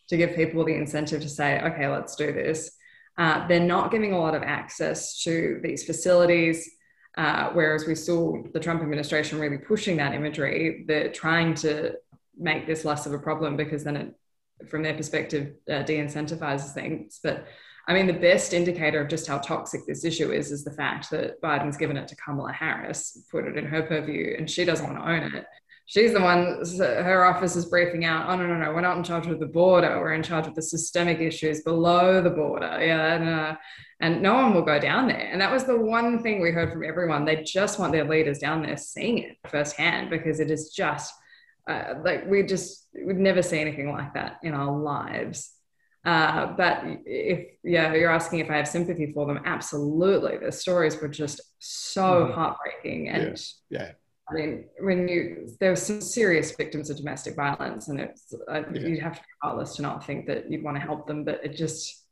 to give people the incentive to say, okay, let's do this. Uh, they're not giving a lot of access to these facilities, uh, whereas we saw the Trump administration really pushing that imagery. They're trying to make this less of a problem because then it, from their perspective, uh, de incentivizes things. But I mean, the best indicator of just how toxic this issue is is the fact that Biden's given it to Kamala Harris, put it in her purview, and she doesn't want to own it. She's the one, her office is briefing out, oh, no, no, no, we're not in charge of the border. We're in charge of the systemic issues below the border. Yeah. And, uh, and no one will go down there. And that was the one thing we heard from everyone. They just want their leaders down there seeing it firsthand because it is just uh, like we just, we'd never see anything like that in our lives. Uh, but if yeah, you're asking if I have sympathy for them, absolutely. The stories were just so mm-hmm. heartbreaking, and yeah. yeah. I mean, when you there were some serious victims of domestic violence, and it's uh, yeah. you'd have to be heartless to not think that you'd want to help them, but it just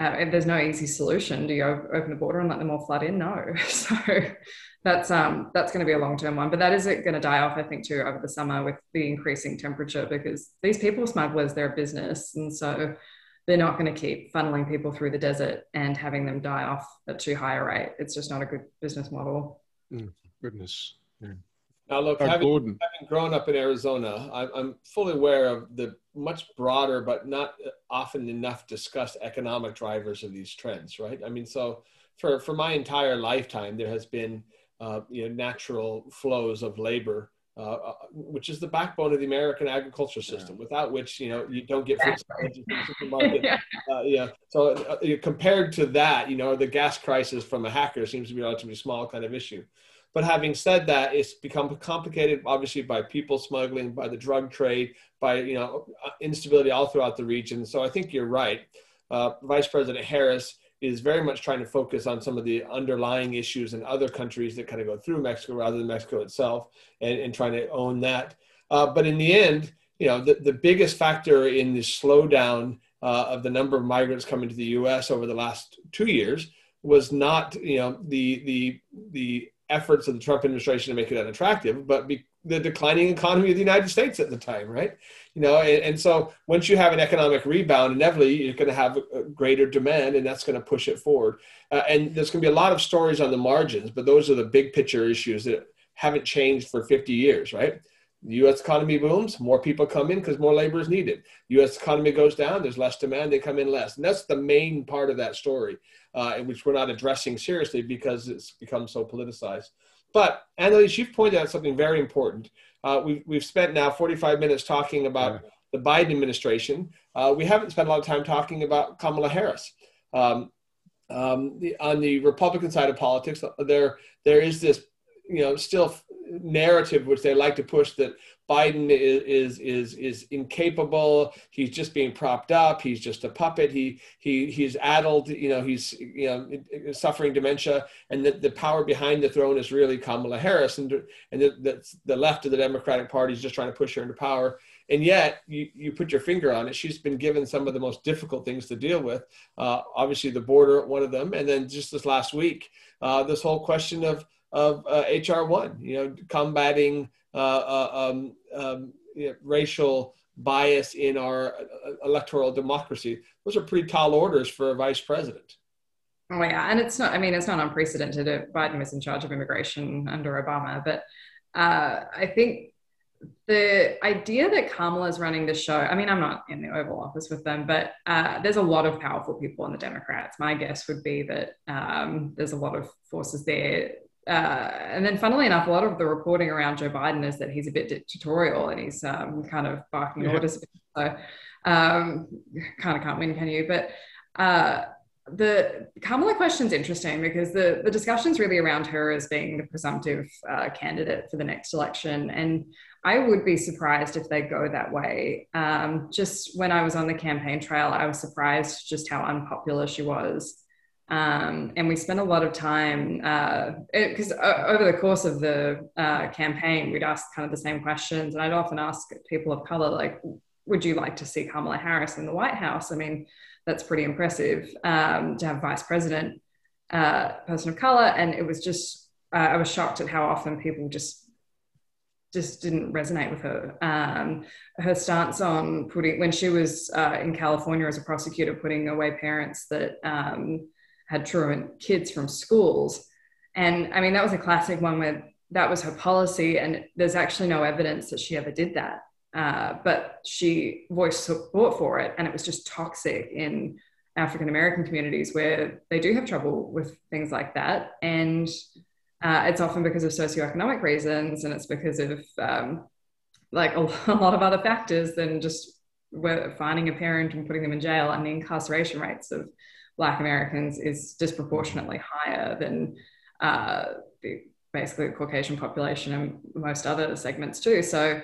uh, there's no easy solution. Do you open the border and let them all flood in? No. [laughs] So that's um that's going to be a long term one, but that is going to die off, I think, too over the summer with the increasing temperature because these people smugglers, they're a business, and so they're not going to keep funneling people through the desert and having them die off at too high a rate. It's just not a good business model. Mm, goodness. Yeah. Now, look, having, having, grown up in Arizona, I'm, I'm, fully aware of the much broader but not often enough discussed economic drivers of these trends, right? I mean, so for, for my entire lifetime, there has been uh, you know, natural flows of labor uh, uh, which is the backbone of the American agriculture system, yeah. without which you know you don't get food the supermarket. [laughs] yeah. Uh, yeah. So uh, compared to that, you know, the gas crisis from a hacker seems to be a relatively small kind of issue. But having said that, it's become complicated, obviously, by people smuggling, by the drug trade, by you know uh, instability all throughout the region. So I think you're right. Uh, Vice President Harris is very much trying to focus on some of the underlying issues in other countries that kind of go through Mexico rather than Mexico itself and, and trying to own that. Uh, but in the end, you know, the, the biggest factor in the slowdown uh, of the number of migrants coming to the U.S. over the last two years was not, you know, the the the efforts of the Trump administration to make it unattractive, but be, the declining economy of the United States at the time, right? You know, and, and so once you have an economic rebound, inevitably you're going to have a, greater demand, and that's going to push it forward. Uh, and there's going to be a lot of stories on the margins, but those are the big picture issues that haven't changed for 50 years, right? The U.S. economy booms, more people come in because more labor is needed. U.S. economy goes down, there's less demand, they come in less, and that's the main part of that story, uh, which we're not addressing seriously because it's become so politicized. But Annelise, you've pointed out something very important. Uh, we've, we've spent now 45 minutes talking about yeah. the Biden administration. Uh, we haven't spent a lot of time talking about Kamala Harris. Um, um, the, on the Republican side of politics, there there is this you know still narrative which they like to push that Biden is is is is incapable. He's just being propped up. He's just a puppet. He he he's addled. You know he's you know suffering dementia, and that the power behind the throne is really Kamala Harris, and and the, the, the left of the Democratic Party is just trying to push her into power. And yet, you, you put your finger on it. She's been given some of the most difficult things to deal with. Uh, obviously, the border, one of them, and then just this last week, uh, this whole question of of uh, HR one. You know, combating uh, uh, um, um, you know, racial bias in our uh, electoral democracy. Those are pretty tall orders for a vice president. Oh yeah, and it's not. I mean, it's not unprecedented. Biden was in charge of immigration under Obama, but uh, I think the idea that Kamala is running the show. I mean, I'm not in the Oval Office with them, but uh, there's a lot of powerful people in the Democrats. My guess would be that um, there's a lot of forces there uh, and then, funnily enough, a lot of the reporting around Joe Biden is that he's a bit dictatorial and he's um, kind of barking yeah. orders. So, um, kind of can't win, can you? But uh, the Kamala question is interesting because the the discussion's really around her as being the presumptive uh, candidate for the next election, and I would be surprised if they go that way. Um, just when I was on the campaign trail, I was surprised just how unpopular she was. Um, and we spent a lot of time because uh, uh, over the course of the uh, campaign, we'd ask kind of the same questions. And I'd often ask people of color, like, would you like to see Kamala Harris in the White House? I mean, that's pretty impressive um, to have vice president, uh, person of color. And it was just, uh, I was shocked at how often people just just didn't resonate with her. Um, her stance on putting, when she was uh, in California as a prosecutor, putting away parents that um, had truant kids from schools. And I mean, that was a classic one where that was her policy, and there's actually no evidence that she ever did that. Uh, but she voiced support for it, and it was just toxic in African American communities where they do have trouble with things like that. And uh, it's often because of socioeconomic reasons, and it's because of um, like a, [laughs] lot of other factors than just finding a parent and putting them in jail and the incarceration rates of Black Americans is disproportionately higher than uh, the, basically the Caucasian population and most other segments too. So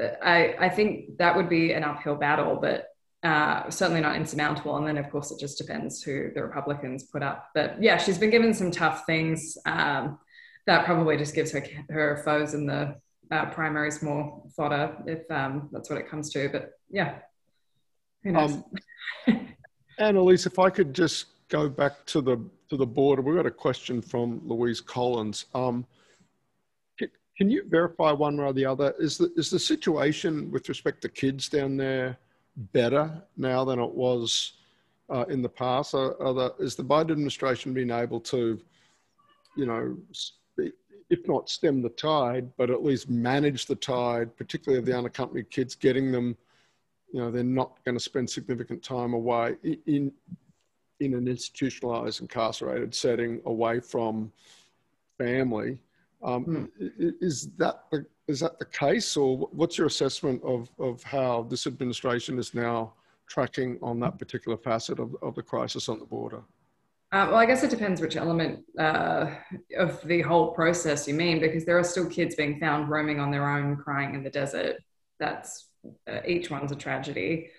I, I think that would be an uphill battle, but uh, certainly not insurmountable. And then, of course, it just depends who the Republicans put up. But yeah, she's been given some tough things. Um, that probably just gives her her foes in the uh, primaries more fodder if um, that's what it comes to. But yeah, who knows? Um, [laughs] Annelise, if I could just go back to the to the border, we've got a question from Louise Collins. Um, can, you verify one way or the other? Is the is the situation with respect to kids down there better now than it was uh, in the past? Are, are the, is the Biden administration being able to, you know, if not stem the tide, but at least manage the tide, particularly of the unaccompanied kids, getting them you know, they're not going to spend significant time away in, in an institutionalized incarcerated setting away from family. Um, mm. Is that the, is that the case, or what's your assessment of, of how this administration is now tracking on that particular facet of, of the crisis on the border? Uh, well, I guess it depends which element uh, of the whole process you mean, because there are still kids being found roaming on their own, crying in the desert. That's uh, each one's a tragedy.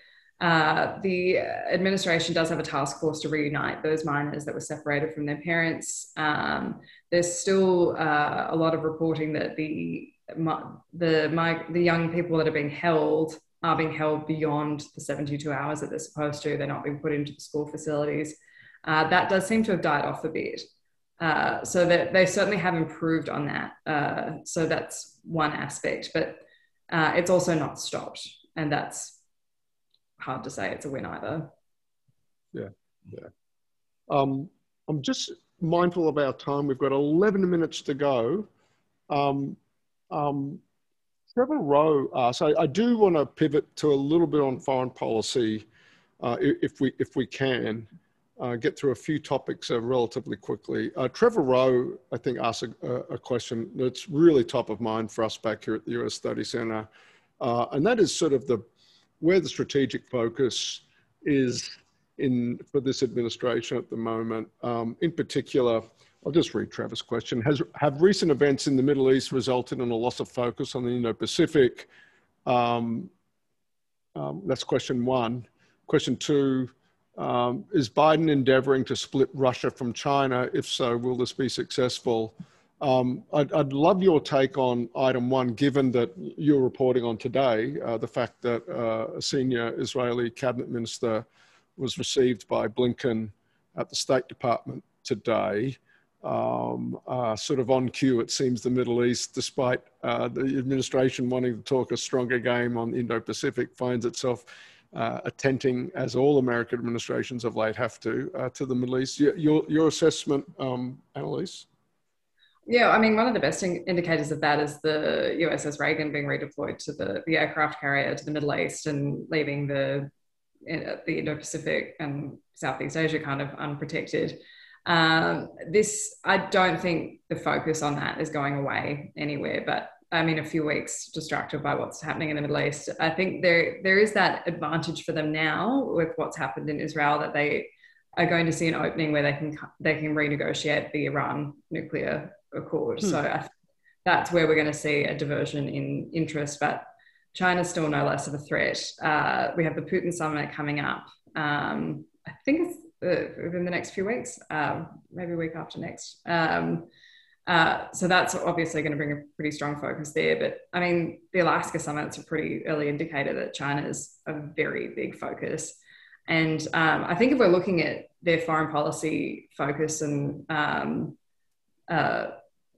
Uh, the administration does have a task force to reunite those minors that were separated from their parents. Um, there's still uh, a lot of reporting that the the my, the young people that are being held are being held beyond the 72 hours that they're supposed to. They're not being put into the school facilities. Uh, that does seem to have died off a bit. Uh, so that they certainly have improved on that. Uh, so that's one aspect, but uh, it's also not stopped. And that's hard to say it's a win either. Yeah, yeah. Um, I'm just mindful of our time. We've got 11 minutes to go. Um, um, Trevor Rowe asks, I, I do want to pivot to a little bit on foreign policy uh, if, we, if we can. Uh, get through a few topics uh, relatively quickly. Uh, Trevor Rowe, I think, asked a, a, question that's really top of mind for us back here at the US Study Center, uh, and that is sort of the where the strategic focus is in for this administration at the moment. Um, in particular, I'll just read Trevor's question. Has, have recent events in the Middle East resulted in a loss of focus on the Indo-Pacific? Um, um, that's question one. Question two, um, is Biden endeavoring to split Russia from China? If so, will this be successful? Um, I'd, I'd, love your take on item one, given that you're reporting on today uh, the fact that uh, a senior Israeli cabinet minister was received by Blinken at the State Department today um, uh, sort of on cue, it seems, the Middle East, despite uh, the administration wanting to talk a stronger game on Indo Pacific, finds itself uh, attenting, as all American administrations of late have to, uh, to the Middle East. Your, your assessment, um, Annelise? Yeah, I mean, one of the best in- indicators of that is the USS Reagan being redeployed to the, the aircraft carrier to the Middle East and leaving the, uh, the Indo Pacific and Southeast Asia kind of unprotected. Um, this, I don't think the focus on that is going away anywhere, but I mean, a few weeks distracted by what's happening in the Middle East. I think there there is that advantage for them now with what's happened in Israel that they are going to see an opening where they can they can renegotiate the Iran nuclear accord. Hmm. So I, that's where we're going to see a diversion in interest. But China's still no less of a threat. Uh, we have the Putin summit coming up. Um, I think it's uh, within the next few weeks, um, maybe a week after next. Um, uh, so that's obviously going to bring a pretty strong focus there. But I mean, the Alaska summit's a pretty early indicator that China is a very big focus. And um, I think if we're looking at their foreign policy focus and um, uh,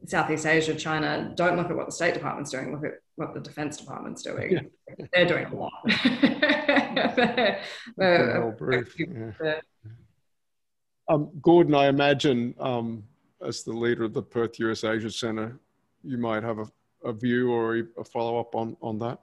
Southeast Asia, China, don't look at what the State Department's doing, look at what the Defense Department's doing. Yeah. [laughs] They're doing a lot. [laughs] they're, they're, yeah. Um, Gordon, I imagine um, as the leader of the Perth US Asia Centre, you might have a, a view or a follow up on, on that.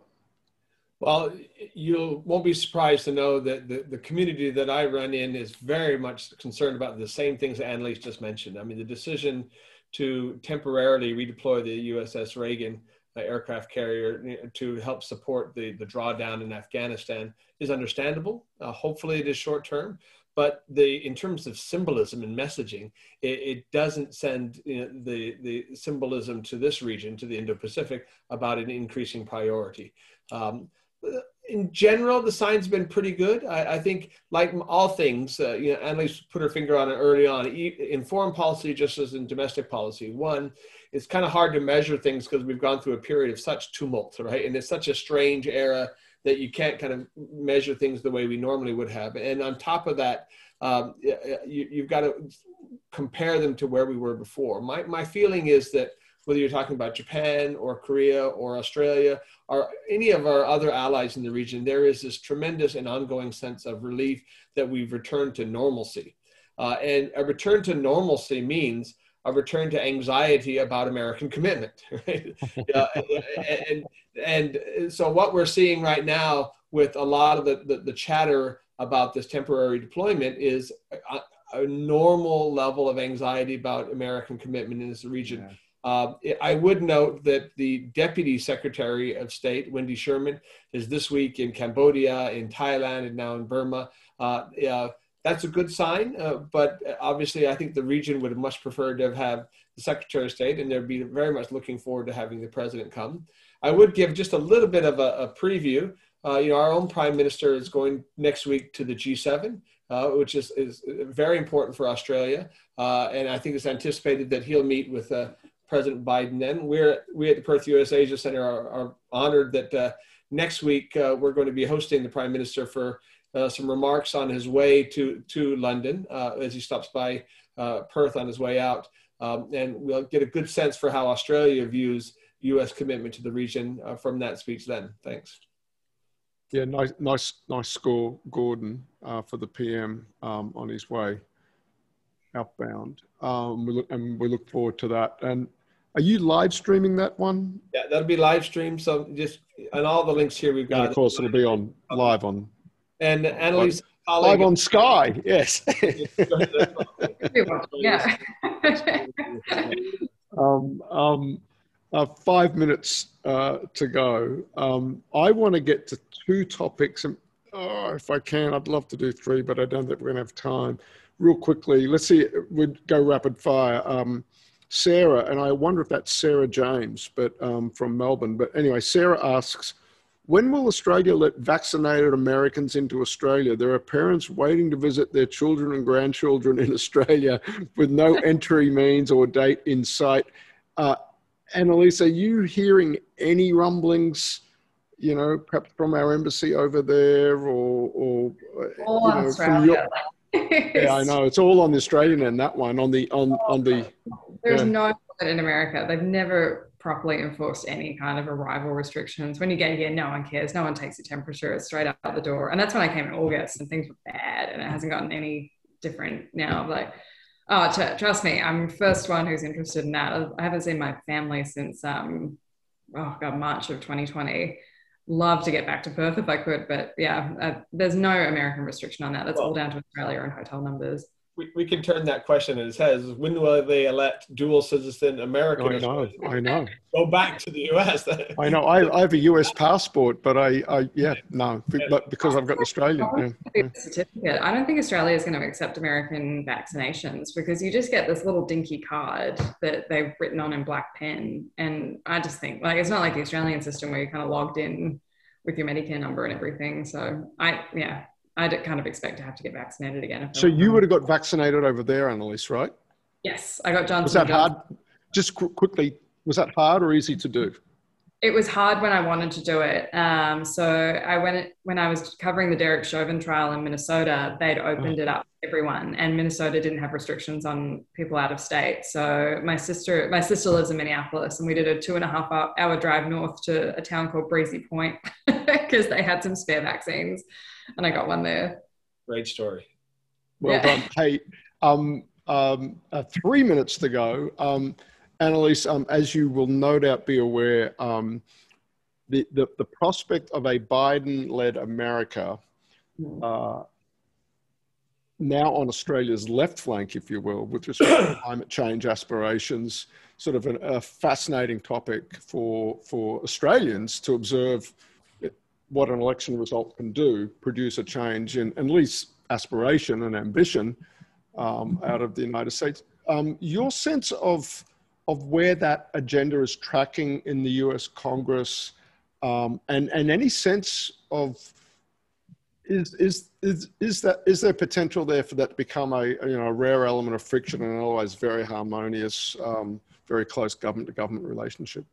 Well, you won't be surprised to know that the, the community that I run in is very much concerned about the same things that Annelise just mentioned. I mean, the decision to temporarily redeploy the USS Reagan uh, aircraft carrier to help support the, the drawdown in Afghanistan is understandable. Uh, hopefully, it is short term but the in terms of symbolism and messaging it, it doesn't send you know, the the symbolism to this region to the indo-pacific about an increasing priority. Um, in general the sign's been pretty good. I, I think like all things uh, you know annelise put her finger on it early on in foreign policy just as in domestic policy. One it's kind of hard to measure things because we've gone through a period of such tumult right? And it's such a strange era that you can't kind of measure things the way we normally would have. And on top of that, um, you, have got to compare them to where we were before. My, my feeling is that whether you're talking about Japan or Korea or Australia or any of our other allies in the region, there is this tremendous and ongoing sense of relief that we've returned to normalcy. Uh, and a return to normalcy means a return to anxiety about American commitment. [laughs] Right? uh, and, and so what we're seeing right now with a lot of the, the, the chatter about this temporary deployment is a, a, normal level of anxiety about American commitment in this region. Yeah. Uh, I would note that the Deputy Secretary of State, Wendy Sherman, is this week in Cambodia, in Thailand, and now in Burma. Uh, uh, that's a good sign. Uh, but obviously, I think the region would have much preferred to have the Secretary of State, and they'd be very much looking forward to having the President come. I would give just a little bit of a, a preview. Uh, you know, our own Prime Minister is going next week to the G7, uh, which is, is very important for Australia. Uh, and I think it's anticipated that he'll meet with uh, President Biden then. We're, we at the Perth US Asia Center are, are honored that uh, next week we're going to be hosting the Prime Minister for uh, some remarks on his way to, to London uh, as he stops by uh, Perth on his way out. Um, and we'll get a good sense for how Australia views U.S. commitment to the region uh, from that speech then. Thanks. Yeah, nice, nice, nice score, Gordon, uh, for the PM um, on his way outbound. Um, we look, and we look forward to that. And are you live streaming that one? Yeah, that'll be live streamed. So just and all the links here we've got. And of course, it'll be on live on and Annelise live on Sky. Yes. yeah. [laughs] um, um, uh, five minutes uh, to go. Um, I want to get to two topics. Oh, if I can, I'd love to do three, but I don't think we're going to have time. Real quickly, let's see, we'd go rapid fire. Um, Sarah, and I wonder if that's Sarah James, but um, from Melbourne. But anyway, Sarah asks, when will Australia let vaccinated Americans into Australia? There are parents waiting to visit their children and grandchildren in [laughs] Australia with no [laughs] entry means or date in sight. Uh, Annelise, are you hearing any rumblings, you know, perhaps from our embassy over there or, or all you know, Australia. Your, [laughs] yeah, I know. It's all on the Australian end, that one, on the, on, on the, there's yeah. no in America. They've never properly enforced any kind of arrival restrictions. When you get here, no one cares. No one takes your temperature. It's straight out the door. And that's when I came in August and things were bad and it hasn't gotten any different now. Like, oh, t- trust me, I'm first one who's interested in that. I haven't seen my family since, um, oh God, March of 2020. Love to get back to Perth if I could, but yeah, uh, there's no American restriction on that. That's well, all down to Australia and hotel numbers we, we can turn that question in its head. When will they elect dual citizen American? I know, I know. Go back to the US. I know. I, I have a US passport, but I, I yeah, no, but because I've got an Australian. Yeah. Certificate. I don't think Australia is going to accept American vaccinations because you just get this little dinky card that they've written on in black pen, and I just think like it's not like the Australian system where you're kind of logged in with your Medicare number and everything. So I yeah, I'd kind of expect to have to get vaccinated again. So you would have got vaccinated over there, Annelise, right? Yes, I got Johnson. Was that hard? Just qu- quickly, was that hard or easy to do? It was hard when I wanted to do it. Um, so I went when I was covering the Derek Chauvin trial in Minnesota. They'd opened oh. it up to everyone, and Minnesota didn't have restrictions on people out of state. So my sister, my sister lives in Minneapolis, and we did a two and a half hour drive north to a town called Breezy Point [laughs] because they had some spare vaccines and I got one there. Great story. Well yeah. done. Hey, um, um, uh, three minutes to go. Um, Annalise, um, as you will no doubt be aware, um, the, the, the prospect of a Biden led America hmm. uh, now on Australia's left flank, if you will, with respect to [coughs] climate change aspirations, sort of an, a fascinating topic for, for Australians to observe what an election result can do, produce a change in at least aspiration and ambition um, out of the United States. Um, your sense of of where that agenda is tracking in the U.S. Congress, um, and and any sense of is is is is that is there potential there for that to become a you know a rare element of friction and otherwise very harmonious, um, very close government to government relationship?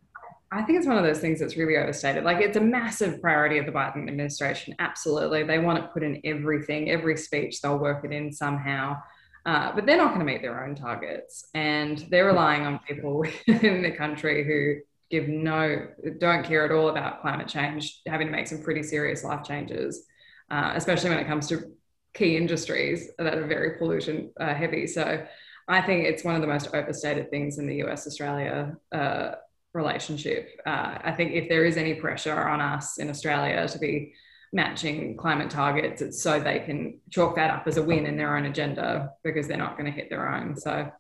I think it's one of those things that's really overstated. Like it's a massive priority of the Biden administration. Absolutely. They want it put in everything, every speech, they'll work it in somehow. Uh, but they're not going to meet their own targets. And they're relying on people [laughs] in the country who give no, don't care at all about climate change, having to make some pretty serious life changes, uh, especially when it comes to key industries that are very pollution uh, heavy. So I think it's one of the most overstated things in the US Australia uh, relationship. Uh, I think if there is any pressure on us in Australia to be matching climate targets, it's so they can chalk that up as a win in their own agenda because they're not going to hit their own. So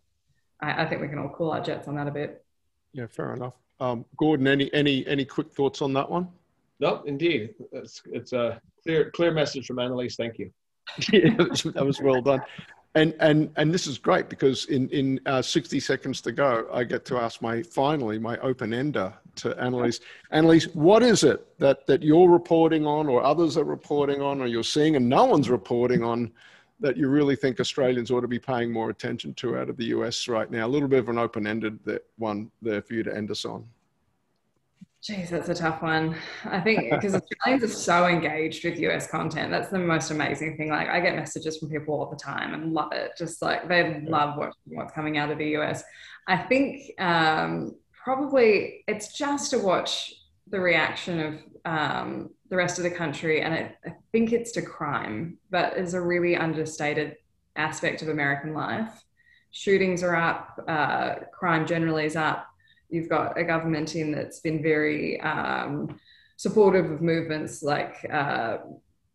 I, I, think we can all cool our jets on that a bit. Yeah, fair enough. Um, Gordon, any any any quick thoughts on that one? No, indeed, it's it's a clear clear message from Annelise. Thank you. [laughs] yeah, that was well done. And, and, and this is great because in, in uh, 60 seconds to go, I get to ask my, finally, my open ender to Annelise. Annelise, what is it that, that you're reporting on or others are reporting on or you're seeing and no one's reporting on that you really think Australians ought to be paying more attention to out of the US right now? A little bit of an open-ended one there for you to end us on. Jeez, that's a tough one. I think because Australians are so engaged with US content. That's the most amazing thing. Like I get messages from people all the time and love it. Just like they love what, what's coming out of the US. I think um, probably it's just to watch the reaction of um, the rest of the country. And I, I think it's to crime, but is a really understated aspect of American life. Shootings are up, uh, crime generally is up you've got a government in that's been very um, supportive of movements like uh,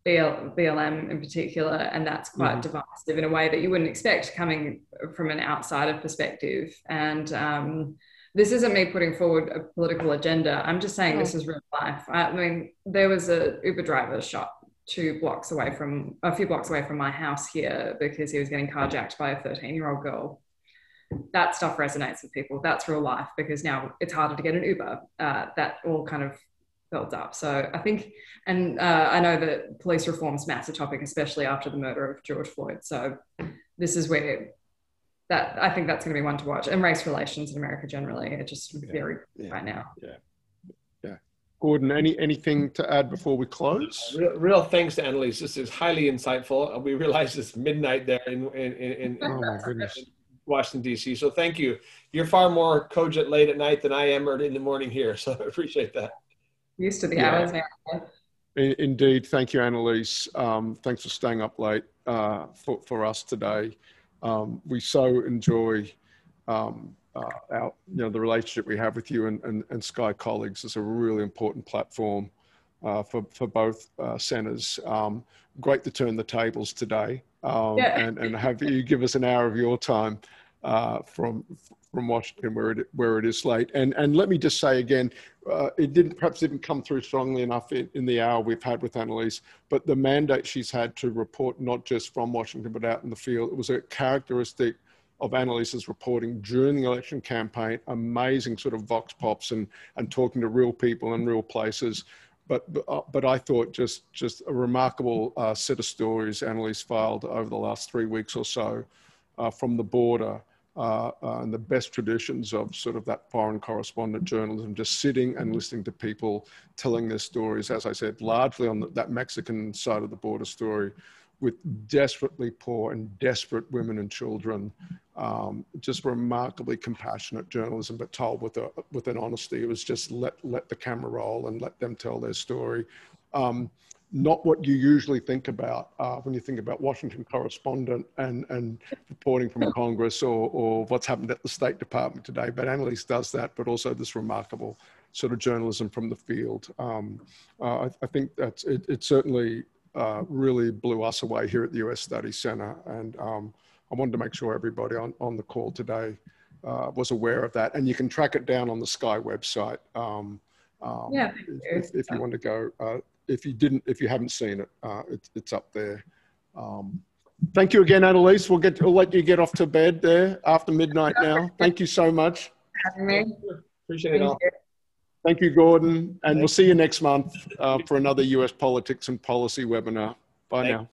BL, BLM in particular, and that's quite mm-hmm. divisive in a way that you wouldn't expect coming from an outsider perspective. And um, this isn't me putting forward a political agenda. I'm just saying this is real life. I mean, there was a Uber driver shot two blocks away from a few blocks away from my house here because he was getting carjacked by a 13 year old girl. That stuff resonates with people. That's real life because now it's harder to get an Uber. Uh, that all kind of builds up. So I think, and uh, I know that police reform's is a massive topic, especially after the murder of George Floyd. So this is where that I think that's going to be one to watch. And race relations in America generally are just Yeah. very Yeah. right now. Yeah. Yeah. Gordon, any anything to add before we close? Real, real thanks to Annelise. This is highly insightful. We realize it's midnight there in, in, in, in Oh my goodness. Washington, D.C. So thank you. You're far more cogent late at night than I am or in the morning here. So I appreciate that. Used to the Yeah. hours now. In- Indeed. Thank you, Annelise. Um, thanks for staying up late uh, for, for us today. Um, we so enjoy um, uh, our, you know, the relationship we have with you and, and, and Sky colleagues is a really important platform uh, for, for both uh, centers. Um, great to turn the tables today um, Yeah. and, and [laughs] have you give us an hour of your time uh, from from Washington where it where it is late. And and let me just say again, uh, it didn't perhaps didn't come through strongly enough in, in the hour we've had with Annelise, but the mandate she's had to report not just from Washington but out in the field, it was a characteristic of Annelise's reporting during the election campaign. Amazing sort of vox pops and and talking to real people in real places. But but, uh, but I thought just just a remarkable uh, set of stories Annelise filed over the last three weeks or so uh, from the border uh, uh, and the best traditions of sort of that foreign correspondent journalism, just sitting and listening to people telling their stories, as I said, largely on the, that Mexican side of the border story with desperately poor and desperate women and children. Um, just remarkably compassionate journalism, but told with a with an honesty. It was just let let the camera roll and let them tell their story. Um, not what you usually think about uh, when you think about Washington correspondent and, and reporting from Congress or, or what's happened at the State Department today. But Annelise does that, but also this remarkable sort of journalism from the field. Um, uh, I, I think that's it, it certainly uh, really blew us away here at the US Study Center. And um, I wanted to make sure everybody on, on the call today uh, was aware of that. And you can track it down on the Sky website. Um, um, Yeah, if, if you want to go, uh, if you didn't, if you haven't seen it, uh, it's, it's up there. Um, thank you again, Annelise. We'll get, we'll let you get off to bed there after midnight now. Thank you so much. Having me. Appreciate it all. Thank you, Gordon. And we'll see you next month uh, for another US politics and policy webinar. Bye Thank now.